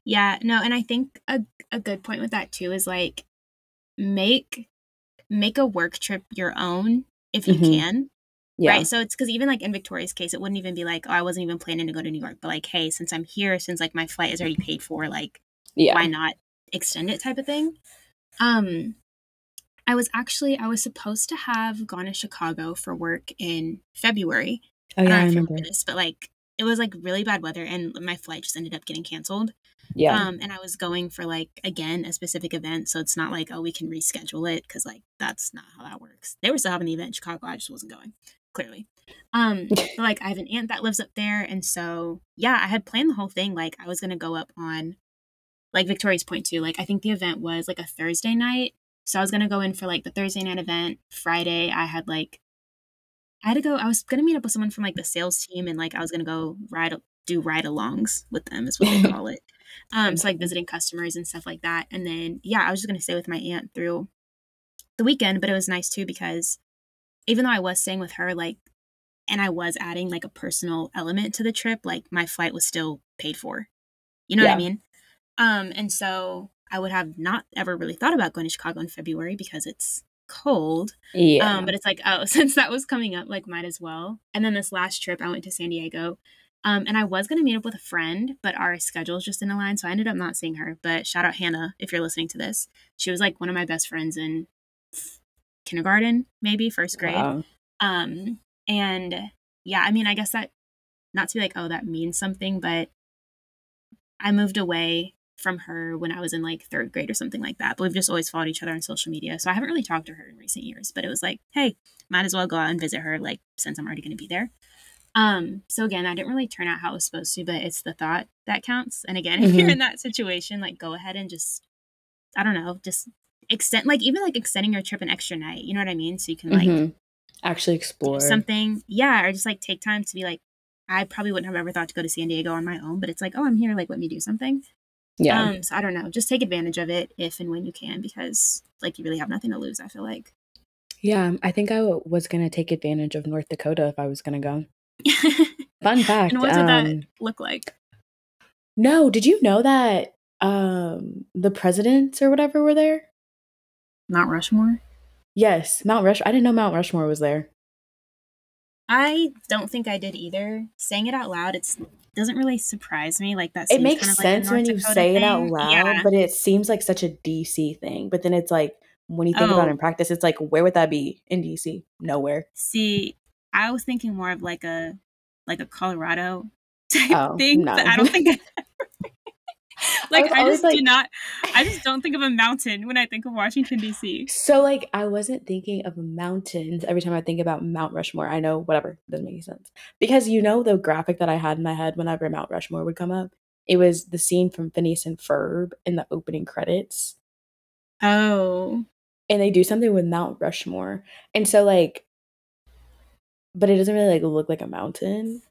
Yeah, no, and I think a a good point with that too is like make make a work trip your own if you mm-hmm. can. Yeah. Right. So it's because even like in Victoria's case, it wouldn't even be like, oh, I wasn't even planning to go to New York, but like, hey, since I'm here, since like my flight is already paid for, like, yeah. why not extend it type of thing. Um, I was actually I was supposed to have gone to Chicago for work in February. Oh yeah, I, I remember this, but like it was like really bad weather, and my flight just ended up getting canceled. Yeah. Um, and I was going for like again a specific event, so it's not like oh we can reschedule it because like that's not how that works. They were still having the event in Chicago. I just wasn't going clearly. Um, but like I have an aunt that lives up there, and so yeah, I had planned the whole thing. Like I was gonna go up on like Victoria's Point too. Like I think the event was like a Thursday night. So I was gonna go in for like the Thursday night event. Friday I had like I had to go I was gonna meet up with someone from like the sales team and like I was gonna go ride do ride alongs with them is what they call it. Um so like visiting customers and stuff like that. And then yeah, I was just gonna stay with my aunt through the weekend, but it was nice too because even though I was staying with her, like and I was adding like a personal element to the trip, like my flight was still paid for. You know yeah. what I mean? Um, and so I would have not ever really thought about going to Chicago in February because it's cold. Yeah. Um, but it's like, oh, since that was coming up, like might as well. And then this last trip, I went to San Diego. Um, and I was gonna meet up with a friend, but our schedules just didn't align, so I ended up not seeing her. But shout out Hannah if you're listening to this. She was like one of my best friends in kindergarten, maybe first grade. Wow. Um, and yeah, I mean, I guess that not to be like, oh, that means something, but I moved away from her when I was in like third grade or something like that. But we've just always followed each other on social media. So I haven't really talked to her in recent years, but it was like, hey, might as well go out and visit her, like, since I'm already going to be there. Um, so again, I didn't really turn out how it was supposed to, but it's the thought that counts. And again, if mm-hmm. you're in that situation, like, go ahead and just, I don't know, just extend, like, even like extending your trip an extra night, you know what I mean? So you can like mm-hmm. actually explore something. Yeah. Or just like take time to be like, I probably wouldn't have ever thought to go to San Diego on my own, but it's like, oh, I'm here. Like, let me do something. Yeah. Um, so I don't know. Just take advantage of it if and when you can, because like you really have nothing to lose. I feel like. Yeah, I think I w- was gonna take advantage of North Dakota if I was gonna go. Fun fact. and what did um, that look like? No, did you know that um the presidents or whatever were there? Mount Rushmore. Yes, Mount Rush. I didn't know Mount Rushmore was there. I don't think I did either. Saying it out loud, it's doesn't really surprise me. Like that. It makes kind of sense like when you say thing. it out loud, yeah. but it seems like such a DC thing. But then it's like when you think oh. about it oh. in oh. practice, it's like where would that be in DC? Nowhere. See, I was thinking more of like a like a Colorado type oh, thing, no. but I don't think. like I, I just like, do not I just don't think of a mountain when I think of Washington DC. So like I wasn't thinking of mountains every time I think about Mount Rushmore. I know whatever doesn't make any sense because you know the graphic that I had in my head whenever Mount Rushmore would come up. It was the scene from Phineas and Ferb in the opening credits. Oh. And they do something with Mount Rushmore, and so like, but it doesn't really like look like a mountain.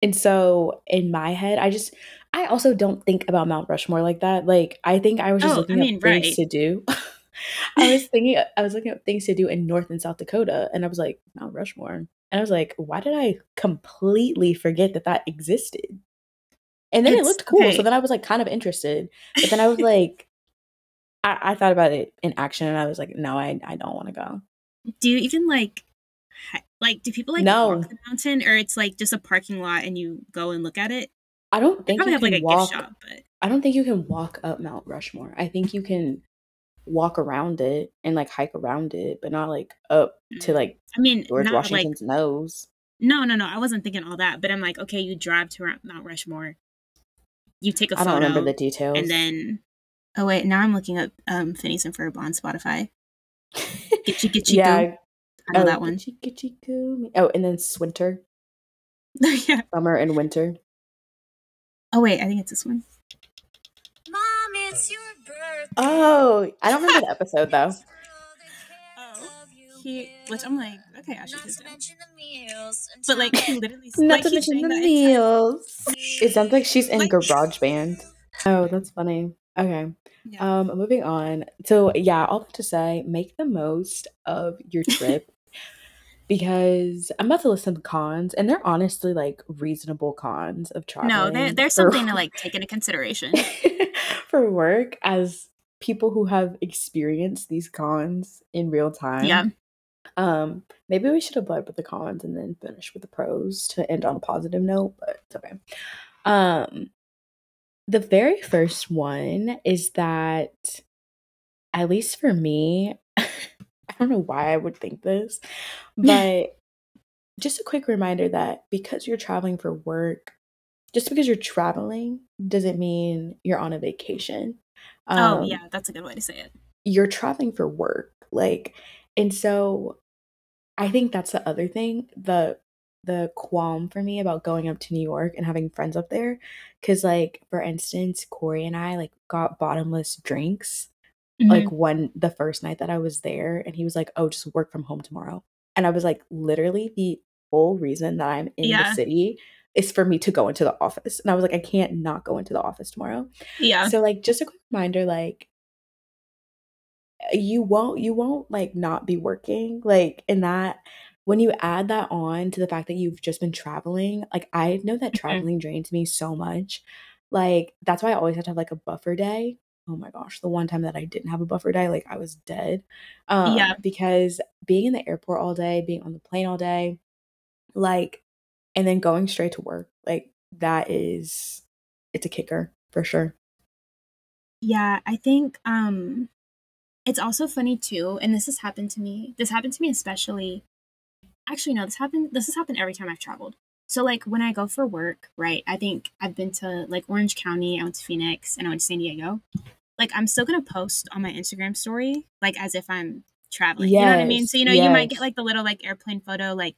And so in my head, I just I also don't think about Mount Rushmore like that. Like I think I was just oh, looking I mean, up things to do. I was thinking I was looking up things to do in North and South Dakota and I was like Mount Rushmore. And I was like, why did I completely forget that that existed? And then it's, it looked cool. Okay. So then I was like kind of interested. But then I was like I, I thought about it in action and I was like, no, I, I don't want to go. Do you even like like, do people like no. walk the mountain, or it's like just a parking lot and you go and look at it? I don't think you have like a walk, shop, but I don't think you can walk up Mount Rushmore. I think you can walk around it and like hike around it, but not like up to mm. like I mean George Washington's like, nose. No, no, no. I wasn't thinking all that, but I'm like, okay, you drive to Mount Rushmore, you take a photo. I don't remember the details, and then oh wait, now I'm looking up um Phineas and Ferb on Spotify. Get you, get you, yeah. Go. I know oh, that one. Gitchy, gitchy, goo. Oh, and then Swinter. yeah. Summer and winter. Oh wait, I think it's this one. Mom, it's your birthday. Oh, I don't remember the episode though. Oh, he, which I'm like, okay, I should just mention the meals. But like, he literally, not like, to mention the meals. It sounds like she's in like, Garage Band. Oh, that's funny. Okay. Yeah. Um, moving on. So yeah, all that to say, make the most of your trip because I'm about to list some cons, and they're honestly like reasonable cons of traveling. No, there, there's something to like take into consideration for work as people who have experienced these cons in real time. Yeah. Um, maybe we should have led with the cons and then finish with the pros to end on a positive note, but it's okay. Um, the very first one is that, at least for me, don't know why I would think this, but just a quick reminder that because you're traveling for work, just because you're traveling doesn't mean you're on a vacation. Um, oh, yeah, that's a good way to say it. You're traveling for work. Like, and so I think that's the other thing, the the qualm for me about going up to New York and having friends up there. Cause like for instance, Corey and I like got bottomless drinks mm-hmm. like one the first night that I was there and he was like, Oh, just work from home tomorrow. And I was like, literally the whole reason that I'm in yeah. the city is for me to go into the office. And I was like, I can't not go into the office tomorrow. Yeah. So like just a quick reminder, like you won't you won't like not be working like in that when you add that on to the fact that you've just been traveling like i know that mm-hmm. traveling drains me so much like that's why i always have to have like a buffer day oh my gosh the one time that i didn't have a buffer day like i was dead um yeah because being in the airport all day being on the plane all day like and then going straight to work like that is it's a kicker for sure yeah i think um it's also funny too, and this has happened to me. This happened to me especially. Actually, no, this happened. This has happened every time I've traveled. So like when I go for work, right? I think I've been to like Orange County, I went to Phoenix, and I went to San Diego. Like I'm still gonna post on my Instagram story, like as if I'm traveling. Yes, you know what I mean? So you know, yes. you might get like the little like airplane photo, like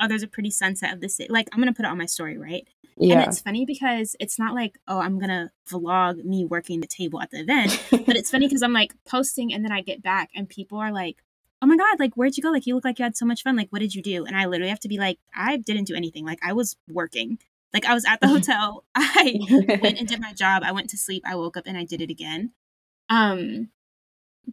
oh, there's a pretty sunset of the city. Like I'm gonna put it on my story, right? Yeah. And it's funny because it's not like, oh, I'm gonna vlog me working the table at the event, but it's funny because I'm like posting and then I get back and people are like, oh my god, like where'd you go? Like you look like you had so much fun. Like what did you do? And I literally have to be like, I didn't do anything. Like I was working. Like I was at the hotel. I went and did my job. I went to sleep. I woke up and I did it again. Um,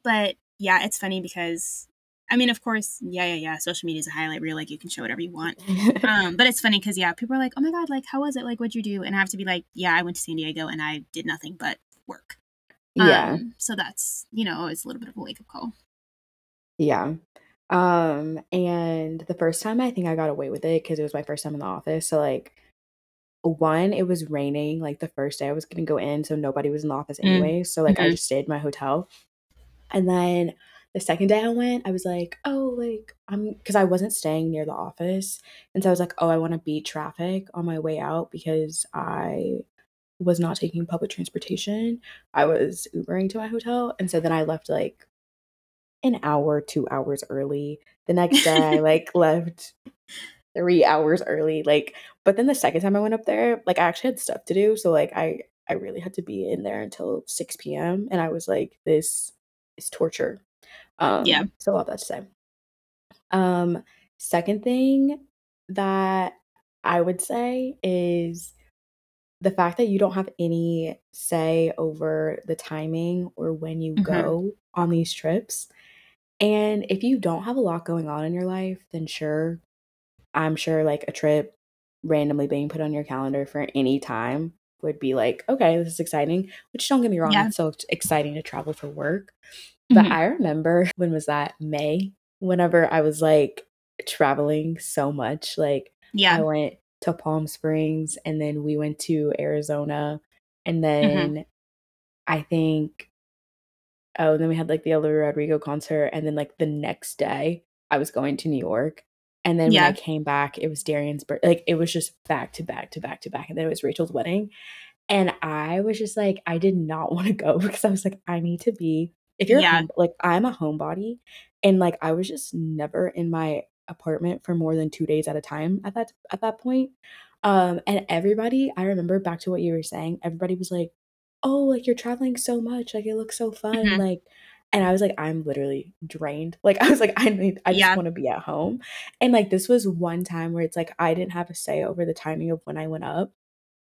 but yeah, it's funny because I mean, of course, yeah, yeah, yeah. Social media is a highlight reel. Like you can show whatever you want. um, but it's funny because yeah, people are like, "Oh my god, like how was it? Like what'd you do?" And I have to be like, "Yeah, I went to San Diego and I did nothing but work." Yeah. Um, so that's you know, it's a little bit of a wake up call. Yeah. Um, and the first time I think I got away with it because it was my first time in the office. So like one, it was raining like the first day I was gonna go in, so nobody was in the office mm. anyway. Mm. So like mm-hmm. I just stayed in my hotel. And then the second day I went, I was like, oh, like I'm because I wasn't staying near the office. And so I was like, oh, I want to beat traffic on my way out because I was not taking public transportation. I was Ubering to my hotel. And so then I left like an hour, two hours early. The next day I like left three hours early. Like, but then the second time I went up there, like I actually had stuff to do. So like I I really had to be in there until 6 p.m. And I was like, this is torture. Um, yeah. So all that to say. Um, second thing that I would say is the fact that you don't have any say over the timing or when you mm-hmm. go on these trips. And if you don't have a lot going on in your life, then sure, I'm sure like a trip randomly being put on your calendar for any time would be like, okay, this is exciting. Which don't get me wrong, yeah. it's so exciting to travel for work. But mm-hmm. I remember when was that? May? Whenever I was like traveling so much. Like yeah. I went to Palm Springs and then we went to Arizona and mm-hmm. then mm-hmm. I think oh, then we had like the Olivia Rodrigo concert and then like the next day I was going to New York. And then yeah. when I came back, it was Darian's birthday. Like it was just back to back to back to back. And then it was Rachel's wedding. And I was just like, I did not want to go because I was like, I need to be if you're yeah. home, like I'm a homebody and like I was just never in my apartment for more than 2 days at a time at that at that point. Um and everybody, I remember back to what you were saying, everybody was like, "Oh, like you're traveling so much, like it looks so fun." Mm-hmm. Like and I was like, I'm literally drained. Like I was like, I need I just yeah. want to be at home. And like this was one time where it's like I didn't have a say over the timing of when I went up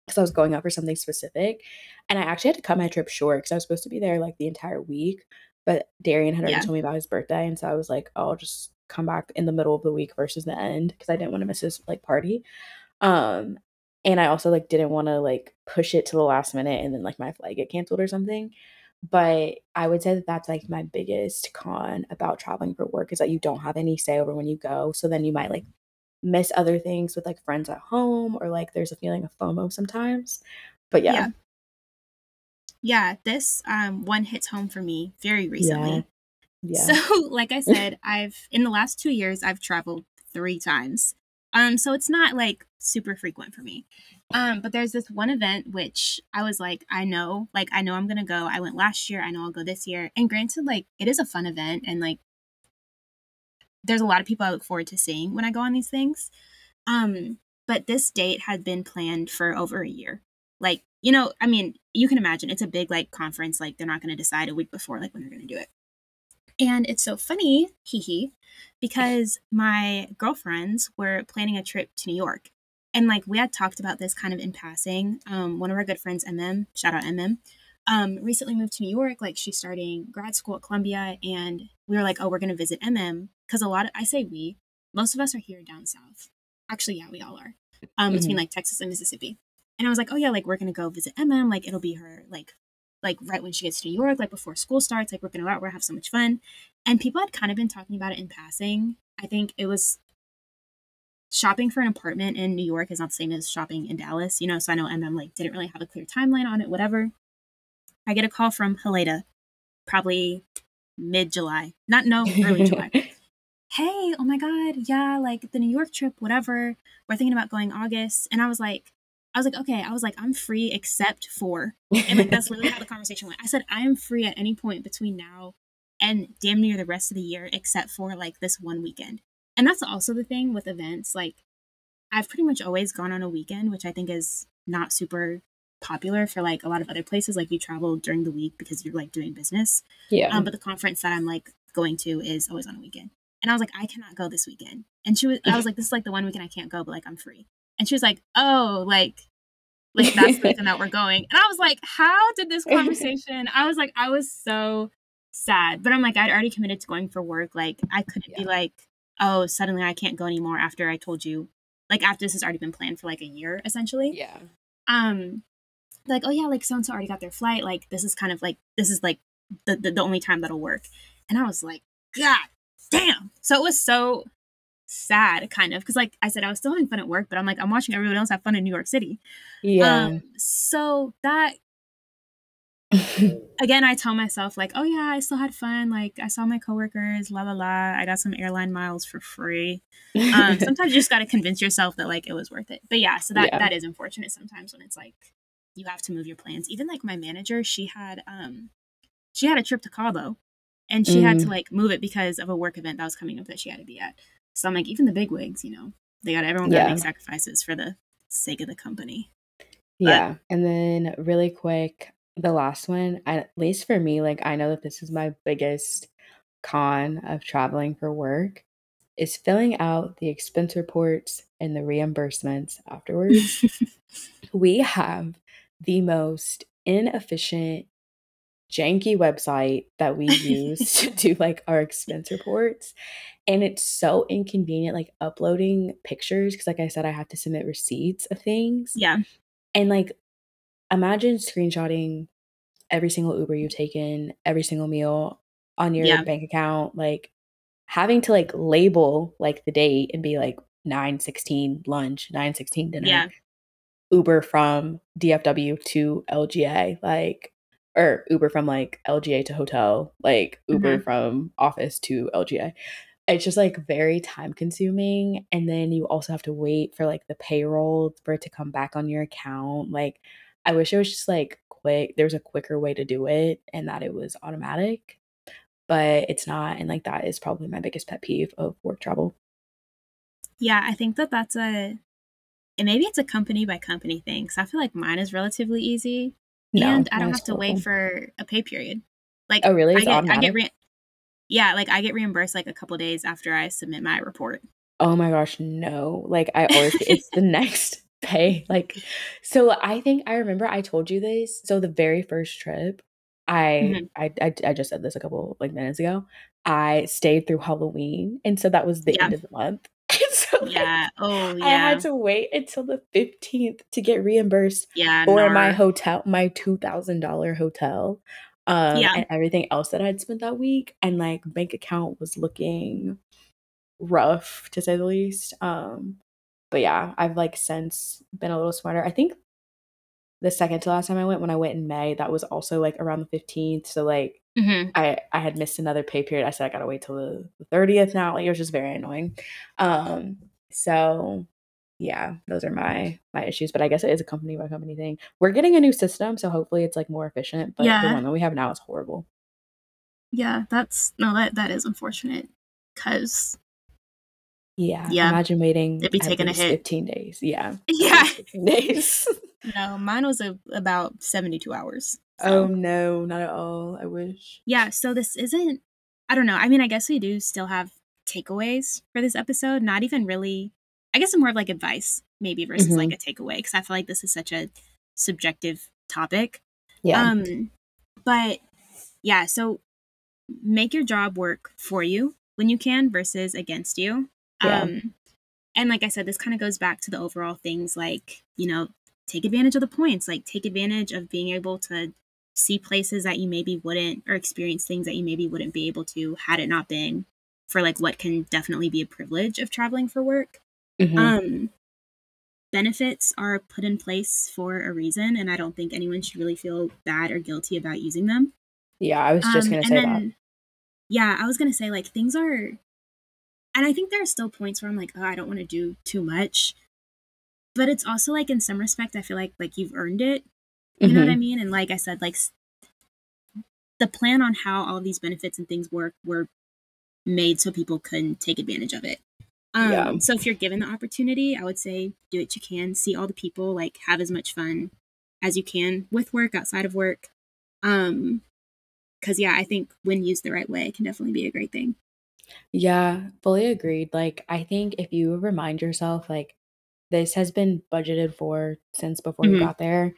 because I was going up for something specific. And I actually had to cut my trip short because I was supposed to be there like the entire week. But Darian had already yeah. told me about his birthday. And so I was like, oh, I'll just come back in the middle of the week versus the end because I didn't want to miss his like party. Um, and I also like didn't want to like push it to the last minute and then like my flight get canceled or something. But I would say that that's like my biggest con about traveling for work is that you don't have any say over when you go. So then you might like miss other things with like friends at home or like there's a feeling of FOMO sometimes. But yeah. Yeah, yeah this um one hits home for me very recently. Yeah. So, like I said, I've in the last 2 years I've traveled 3 times. Um so it's not like super frequent for me. Um but there's this one event which I was like I know, like I know I'm to go. I went last year, I know I'll go this year. And granted like it is a fun event and like there's a lot of people I look forward to seeing when I go on these things. Um, but this date had been planned for over a year. Like, you know, I mean, you can imagine it's a big like conference, like they're not gonna decide a week before like when they're gonna do it. And it's so funny, hee hee, because my girlfriends were planning a trip to New York. And like we had talked about this kind of in passing. Um, one of our good friends, MM, shout out MM, um, recently moved to New York. Like she's starting grad school at Columbia, and we were like, oh, we're gonna visit MM because a lot of I say we, most of us are here down south. Actually, yeah, we all are. Um, mm-hmm. between like Texas and Mississippi. And I was like, oh yeah, like we're gonna go visit MM. Like it'll be her like like right when she gets to New York, like before school starts. Like we're gonna go out, we're gonna have so much fun. And people had kind of been talking about it in passing. I think it was shopping for an apartment in New York is not the same as shopping in Dallas, you know. So I know MM like didn't really have a clear timeline on it, whatever. I get a call from Heleda, probably mid July, not no early July. Hey, oh my god, yeah, like the New York trip, whatever. We're thinking about going August, and I was like, I was like, okay, I was like, I'm free except for, and like that's literally how the conversation went. I said I am free at any point between now and damn near the rest of the year, except for like this one weekend. And that's also the thing with events. Like, I've pretty much always gone on a weekend, which I think is not super popular for like a lot of other places. Like you travel during the week because you're like doing business. Yeah. Um, but the conference that I'm like going to is always on a weekend. And I was like, I cannot go this weekend. And she was, I was like, this is like the one weekend I can't go, but like I'm free. And she was like, oh, like, like that's the reason that we're going. And I was like, how did this conversation? I was like, I was so sad. But I'm like, I'd already committed to going for work. Like I couldn't yeah. be like, oh, suddenly I can't go anymore after I told you. Like after this has already been planned for like a year, essentially. Yeah. Um, like, oh yeah, like so and so already got their flight. Like this is kind of like this is like the, the, the only time that'll work. And I was like, God damn. So it was so sad, kind of, because like I said, I was still having fun at work, but I'm like, I'm watching everyone else have fun in New York City. Yeah. Um, so that again, I tell myself like, oh yeah, I still had fun. Like I saw my coworkers, la la la. I got some airline miles for free. Um, sometimes you just got to convince yourself that like it was worth it. But yeah, so that yeah. that is unfortunate sometimes when it's like you have to move your plans. Even like my manager, she had um she had a trip to Cabo and she mm. had to mm. like move it because of a work event that was coming up that she had to be at. So I'm like, even the big wigs, you know, they got everyone got to yeah. make sacrifices for the sake of the company. Yeah. And then really quick, the last one, at least for me, like I know that this is my biggest con of traveling for work is filling out the expense reports and the reimbursements afterwards. we have the most inefficient, janky website that we use to do like our expense reports. And it's so inconvenient, like uploading pictures. Cause, like I said, I have to submit receipts of things. Yeah. And like, imagine screenshotting every single Uber you've taken, every single meal on your yeah. bank account, like having to like label like the date and be like 916 lunch, 916 dinner. Yeah. Uber from DFW to LGA, like, or Uber from like LGA to hotel, like Uber mm-hmm. from office to LGA. It's just like very time consuming. And then you also have to wait for like the payroll for it to come back on your account. Like, I wish it was just like quick, there's a quicker way to do it and that it was automatic, but it's not. And like, that is probably my biggest pet peeve of work travel. Yeah, I think that that's a and maybe it's a company by company thing. So I feel like mine is relatively easy, no, and I don't have to wait for a pay period. Like, oh really? It's I get, I get re- yeah, like I get reimbursed like a couple days after I submit my report. Oh my gosh, no! Like I always, it's the next pay. Like, so I think I remember I told you this. So the very first trip, I, mm-hmm. I, I I just said this a couple like minutes ago. I stayed through Halloween, and so that was the yeah. end of the month. so yeah. Oh yeah. I had to wait until the 15th to get reimbursed yeah, for my hotel, my $2,000 hotel. um, yeah. and everything else that I'd spent that week. And like bank account was looking rough to say the least. Um, but yeah, I've like since been a little smarter. I think the second to last time I went, when I went in May, that was also like around the 15th. So like mm-hmm. I I had missed another pay period. I said I gotta wait till the, the 30th now. Like it was just very annoying. Um, so yeah, those are my my issues. But I guess it is a company by company thing. We're getting a new system, so hopefully it's like more efficient. But yeah. the one that we have now is horrible. Yeah, that's no that that is unfortunate because yeah, yeah. Imagine waiting. It'd be taking a hit. Fifteen days. Yeah. Yeah. Fifteen days. no, mine was a, about seventy-two hours. So. Oh no, not at all. I wish. Yeah. So this isn't. I don't know. I mean, I guess we do still have takeaways for this episode. Not even really I guess more of like advice maybe versus mm-hmm. like a takeaway because I feel like this is such a subjective topic. Yeah. Um, but yeah, so make your job work for you when you can versus against you. Yeah. Um, and like I said, this kind of goes back to the overall things like, you know, take advantage of the points, like take advantage of being able to see places that you maybe wouldn't or experience things that you maybe wouldn't be able to had it not been for like what can definitely be a privilege of traveling for work. Mm-hmm. Um, benefits are put in place for a reason, and I don't think anyone should really feel bad or guilty about using them. Yeah, I was just um, gonna say then, that. Yeah, I was gonna say like things are, and I think there are still points where I'm like, oh, I don't want to do too much, but it's also like in some respect, I feel like like you've earned it. You mm-hmm. know what I mm-hmm. mean? And like I said, like the plan on how all these benefits and things work were made so people can take advantage of it. Um, yeah. So if you're given the opportunity, I would say do what you can, see all the people, like have as much fun as you can with work, outside of work. Um, because yeah, I think when used the right way, it can definitely be a great thing. Yeah, fully agreed. Like I think if you remind yourself, like this has been budgeted for since before you got there,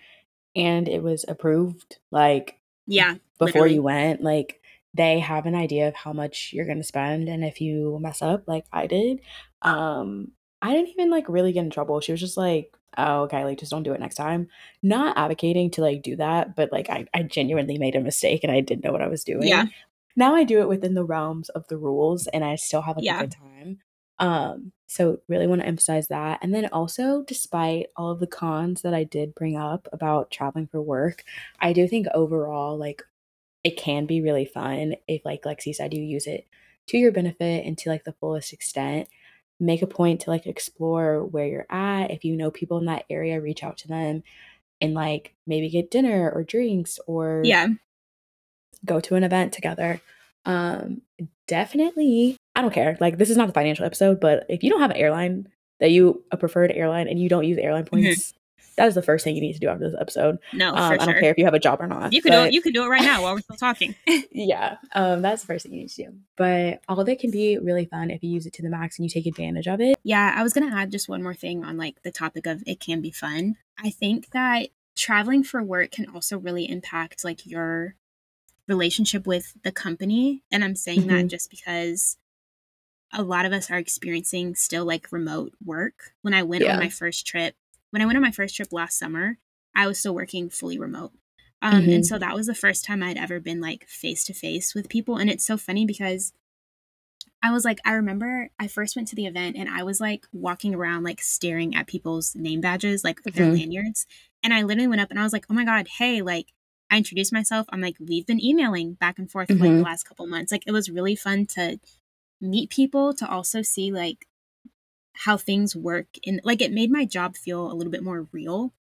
and it was approved, like yeah, before literally. you went, like they have an idea of how much you're going to spend and if you mess up like I did um I didn't even like really get in trouble. She was just like, "Oh, okay, like just don't do it next time." Not advocating to like do that, but like I I genuinely made a mistake and I didn't know what I was doing. Now I do it within the realms of the rules and I still have like, yeah. a good time. Um so really want to emphasize that. And then also despite all of the cons that I did bring up about traveling for work, I do think overall like it can be really fun if like Lexi said you use it to your benefit and to like the fullest extent make a point to like explore where you're at if you know people in that area reach out to them and like maybe get dinner or drinks or yeah go to an event together um definitely i don't care like this is not the financial episode but if you don't have an airline that you a preferred airline and you don't use airline mm-hmm. points mm-hmm that is the first thing you need to do after this episode. No, um, I don't sure. care if you have a job or not. You can but, do it. You can do it right now while we're still talking. yeah, um, that's the first thing you need to do. But all of it can be really fun if you use it to the max and you take advantage of it. Yeah, I was gonna add just one more thing on like the topic of it can be fun. I think that traveling for work can also really impact like your relationship with the company, and I'm saying mm-hmm. that just because a lot of us are experiencing still like remote work. When I went yeah. on my first trip when I went on my first trip last summer, I was still working fully remote. Um, mm-hmm. And so that was the first time I'd ever been like face to face with people. And it's so funny because I was like, I remember I first went to the event and I was like walking around, like staring at people's name badges, like mm-hmm. their lanyards. And I literally went up and I was like, oh my God, hey, like I introduced myself. I'm like, we've been emailing back and forth mm-hmm. like the mm-hmm. last couple months. Like it was really fun to meet people, to also see like how things work and like it made my job feel a little bit more real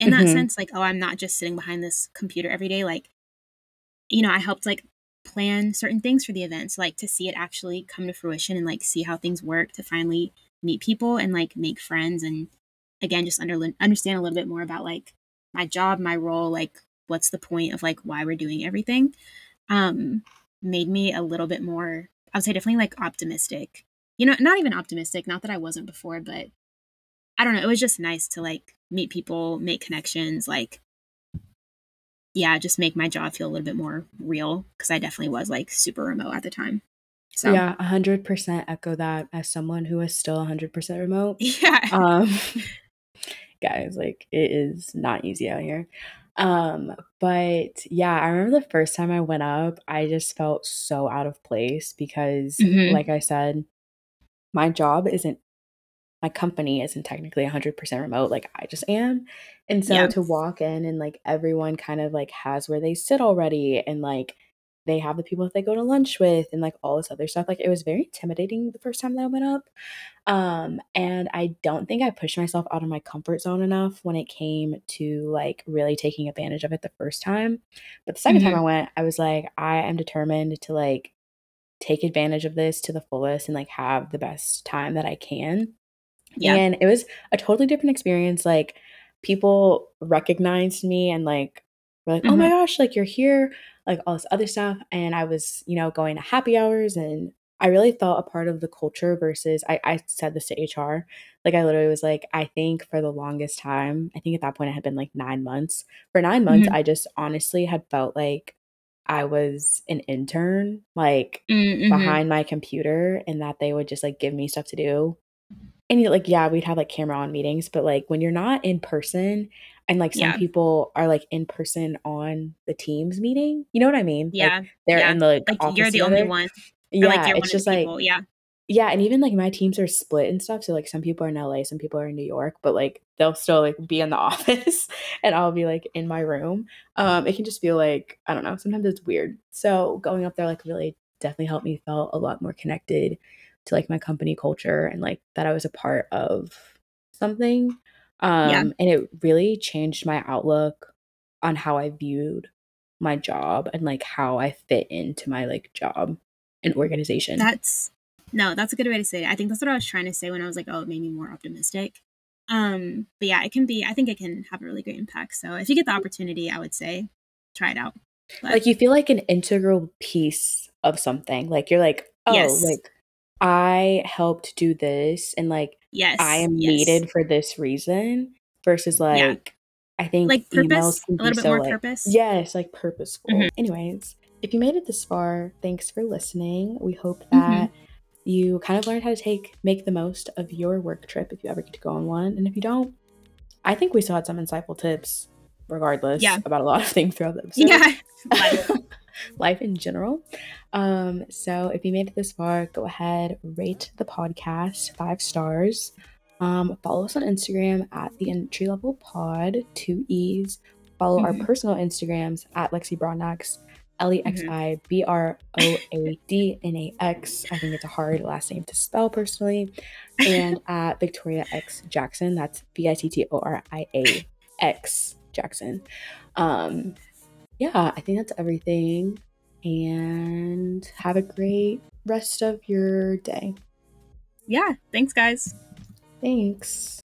in mm-hmm. that sense like oh i'm not just sitting behind this computer every day like you know i helped like plan certain things for the events like to see it actually come to fruition and like see how things work to finally meet people and like make friends and again just under, understand a little bit more about like my job my role like what's the point of like why we're doing everything um made me a little bit more i would say definitely like optimistic you know, not even optimistic, not that I wasn't before, but I don't know. It was just nice to like meet people, make connections, like, yeah, just make my job feel a little bit more real because I definitely was like super remote at the time. So yeah, hundred percent echo that as someone who is still hundred percent remote. Yeah. Um, guys, like it is not easy out here. Um, but yeah, I remember the first time I went up, I just felt so out of place because, Mhm. like I said, my job isn't my company isn't technically 100% remote like I just am. And so Yeah. to walk in and like everyone kind of like has where they sit already and like they have the people that they go to lunch with and like all this other stuff. Like it was very intimidating the first time that I went up. Um, and I don't think I pushed myself out of my comfort zone enough when it came to like really taking advantage of it the first time. But the 2nd time I went, I was like, I am determined to like take advantage of this to the fullest and like have the best time that I can. Yeah. And it was a totally different experience. Like people recognized me and like were like, "Oh my Mhm. gosh, like you're here," like all this other stuff. And I was, you know, going to happy hours and I really felt a part of the culture versus I, I said this to HR. Like I literally was like, I think for the longest time, I think at that point it had been like nine months. For nine months, Mhm. I just honestly had felt like I was an intern, like Mm, mhm. behind my computer, and that they would just like give me stuff to do. And you like, yeah, we'd have like camera on meetings, but like when you're not in person and like some Yeah. people are like in person on the Teams meeting, you know what I mean? Like Yeah. they're Yeah. in the, like, Like, office you're the only together. one. Or, Yeah, like, you're one it's just the like yeah. yeah, and even like my teams are split and stuff. So like some people are in LA, some people are in New York, but like they'll still like be in the office and I'll be like in my room. Um, it can just feel like, I don't know, sometimes it's weird. So going up there like really definitely helped me feel a lot more connected to like my company culture and like that I was a part of something. Yeah. Um, and it really changed my outlook on how I viewed my job and like how I fit into my like job and organization. That's no, that's a good way to say it. I think that's what I was trying to say when I was like, "Oh, it made me more optimistic." Um, but yeah, it can be I think it can have a really great impact. So if you get the opportunity, I would say try it out. But like you feel like an integral piece of something. Like you're like, oh, Yes. like I helped do this and like yes. I am yes. needed for this reason versus Yeah. like I think Like purpose, a little bit so more like purpose. yes, like purposeful. Mhm. Anyways, if you made it this far, thanks for listening. We hope Mhm. that you kind of learned how to take make the most of your work trip if you ever get to go on one. And if you don't, I think we still had some insightful tips regardless Yeah. about a lot of things throughout the episode Yeah. Life. in general. Um, so if you made it this far, go ahead, rate the podcast five stars. Um, follow us on Instagram at the entry level pod, two E's. Follow our Mhm. personal Instagrams at Lexi Broadnax, L E X I B R O A D N A X. I think it's a hard last name to spell personally. And at Vittoria X Jackson. That's V I T T O R I A X Jackson. Um, yeah, I think that's everything. And have a great rest of your day. yeah. Thanks, guys. Thanks.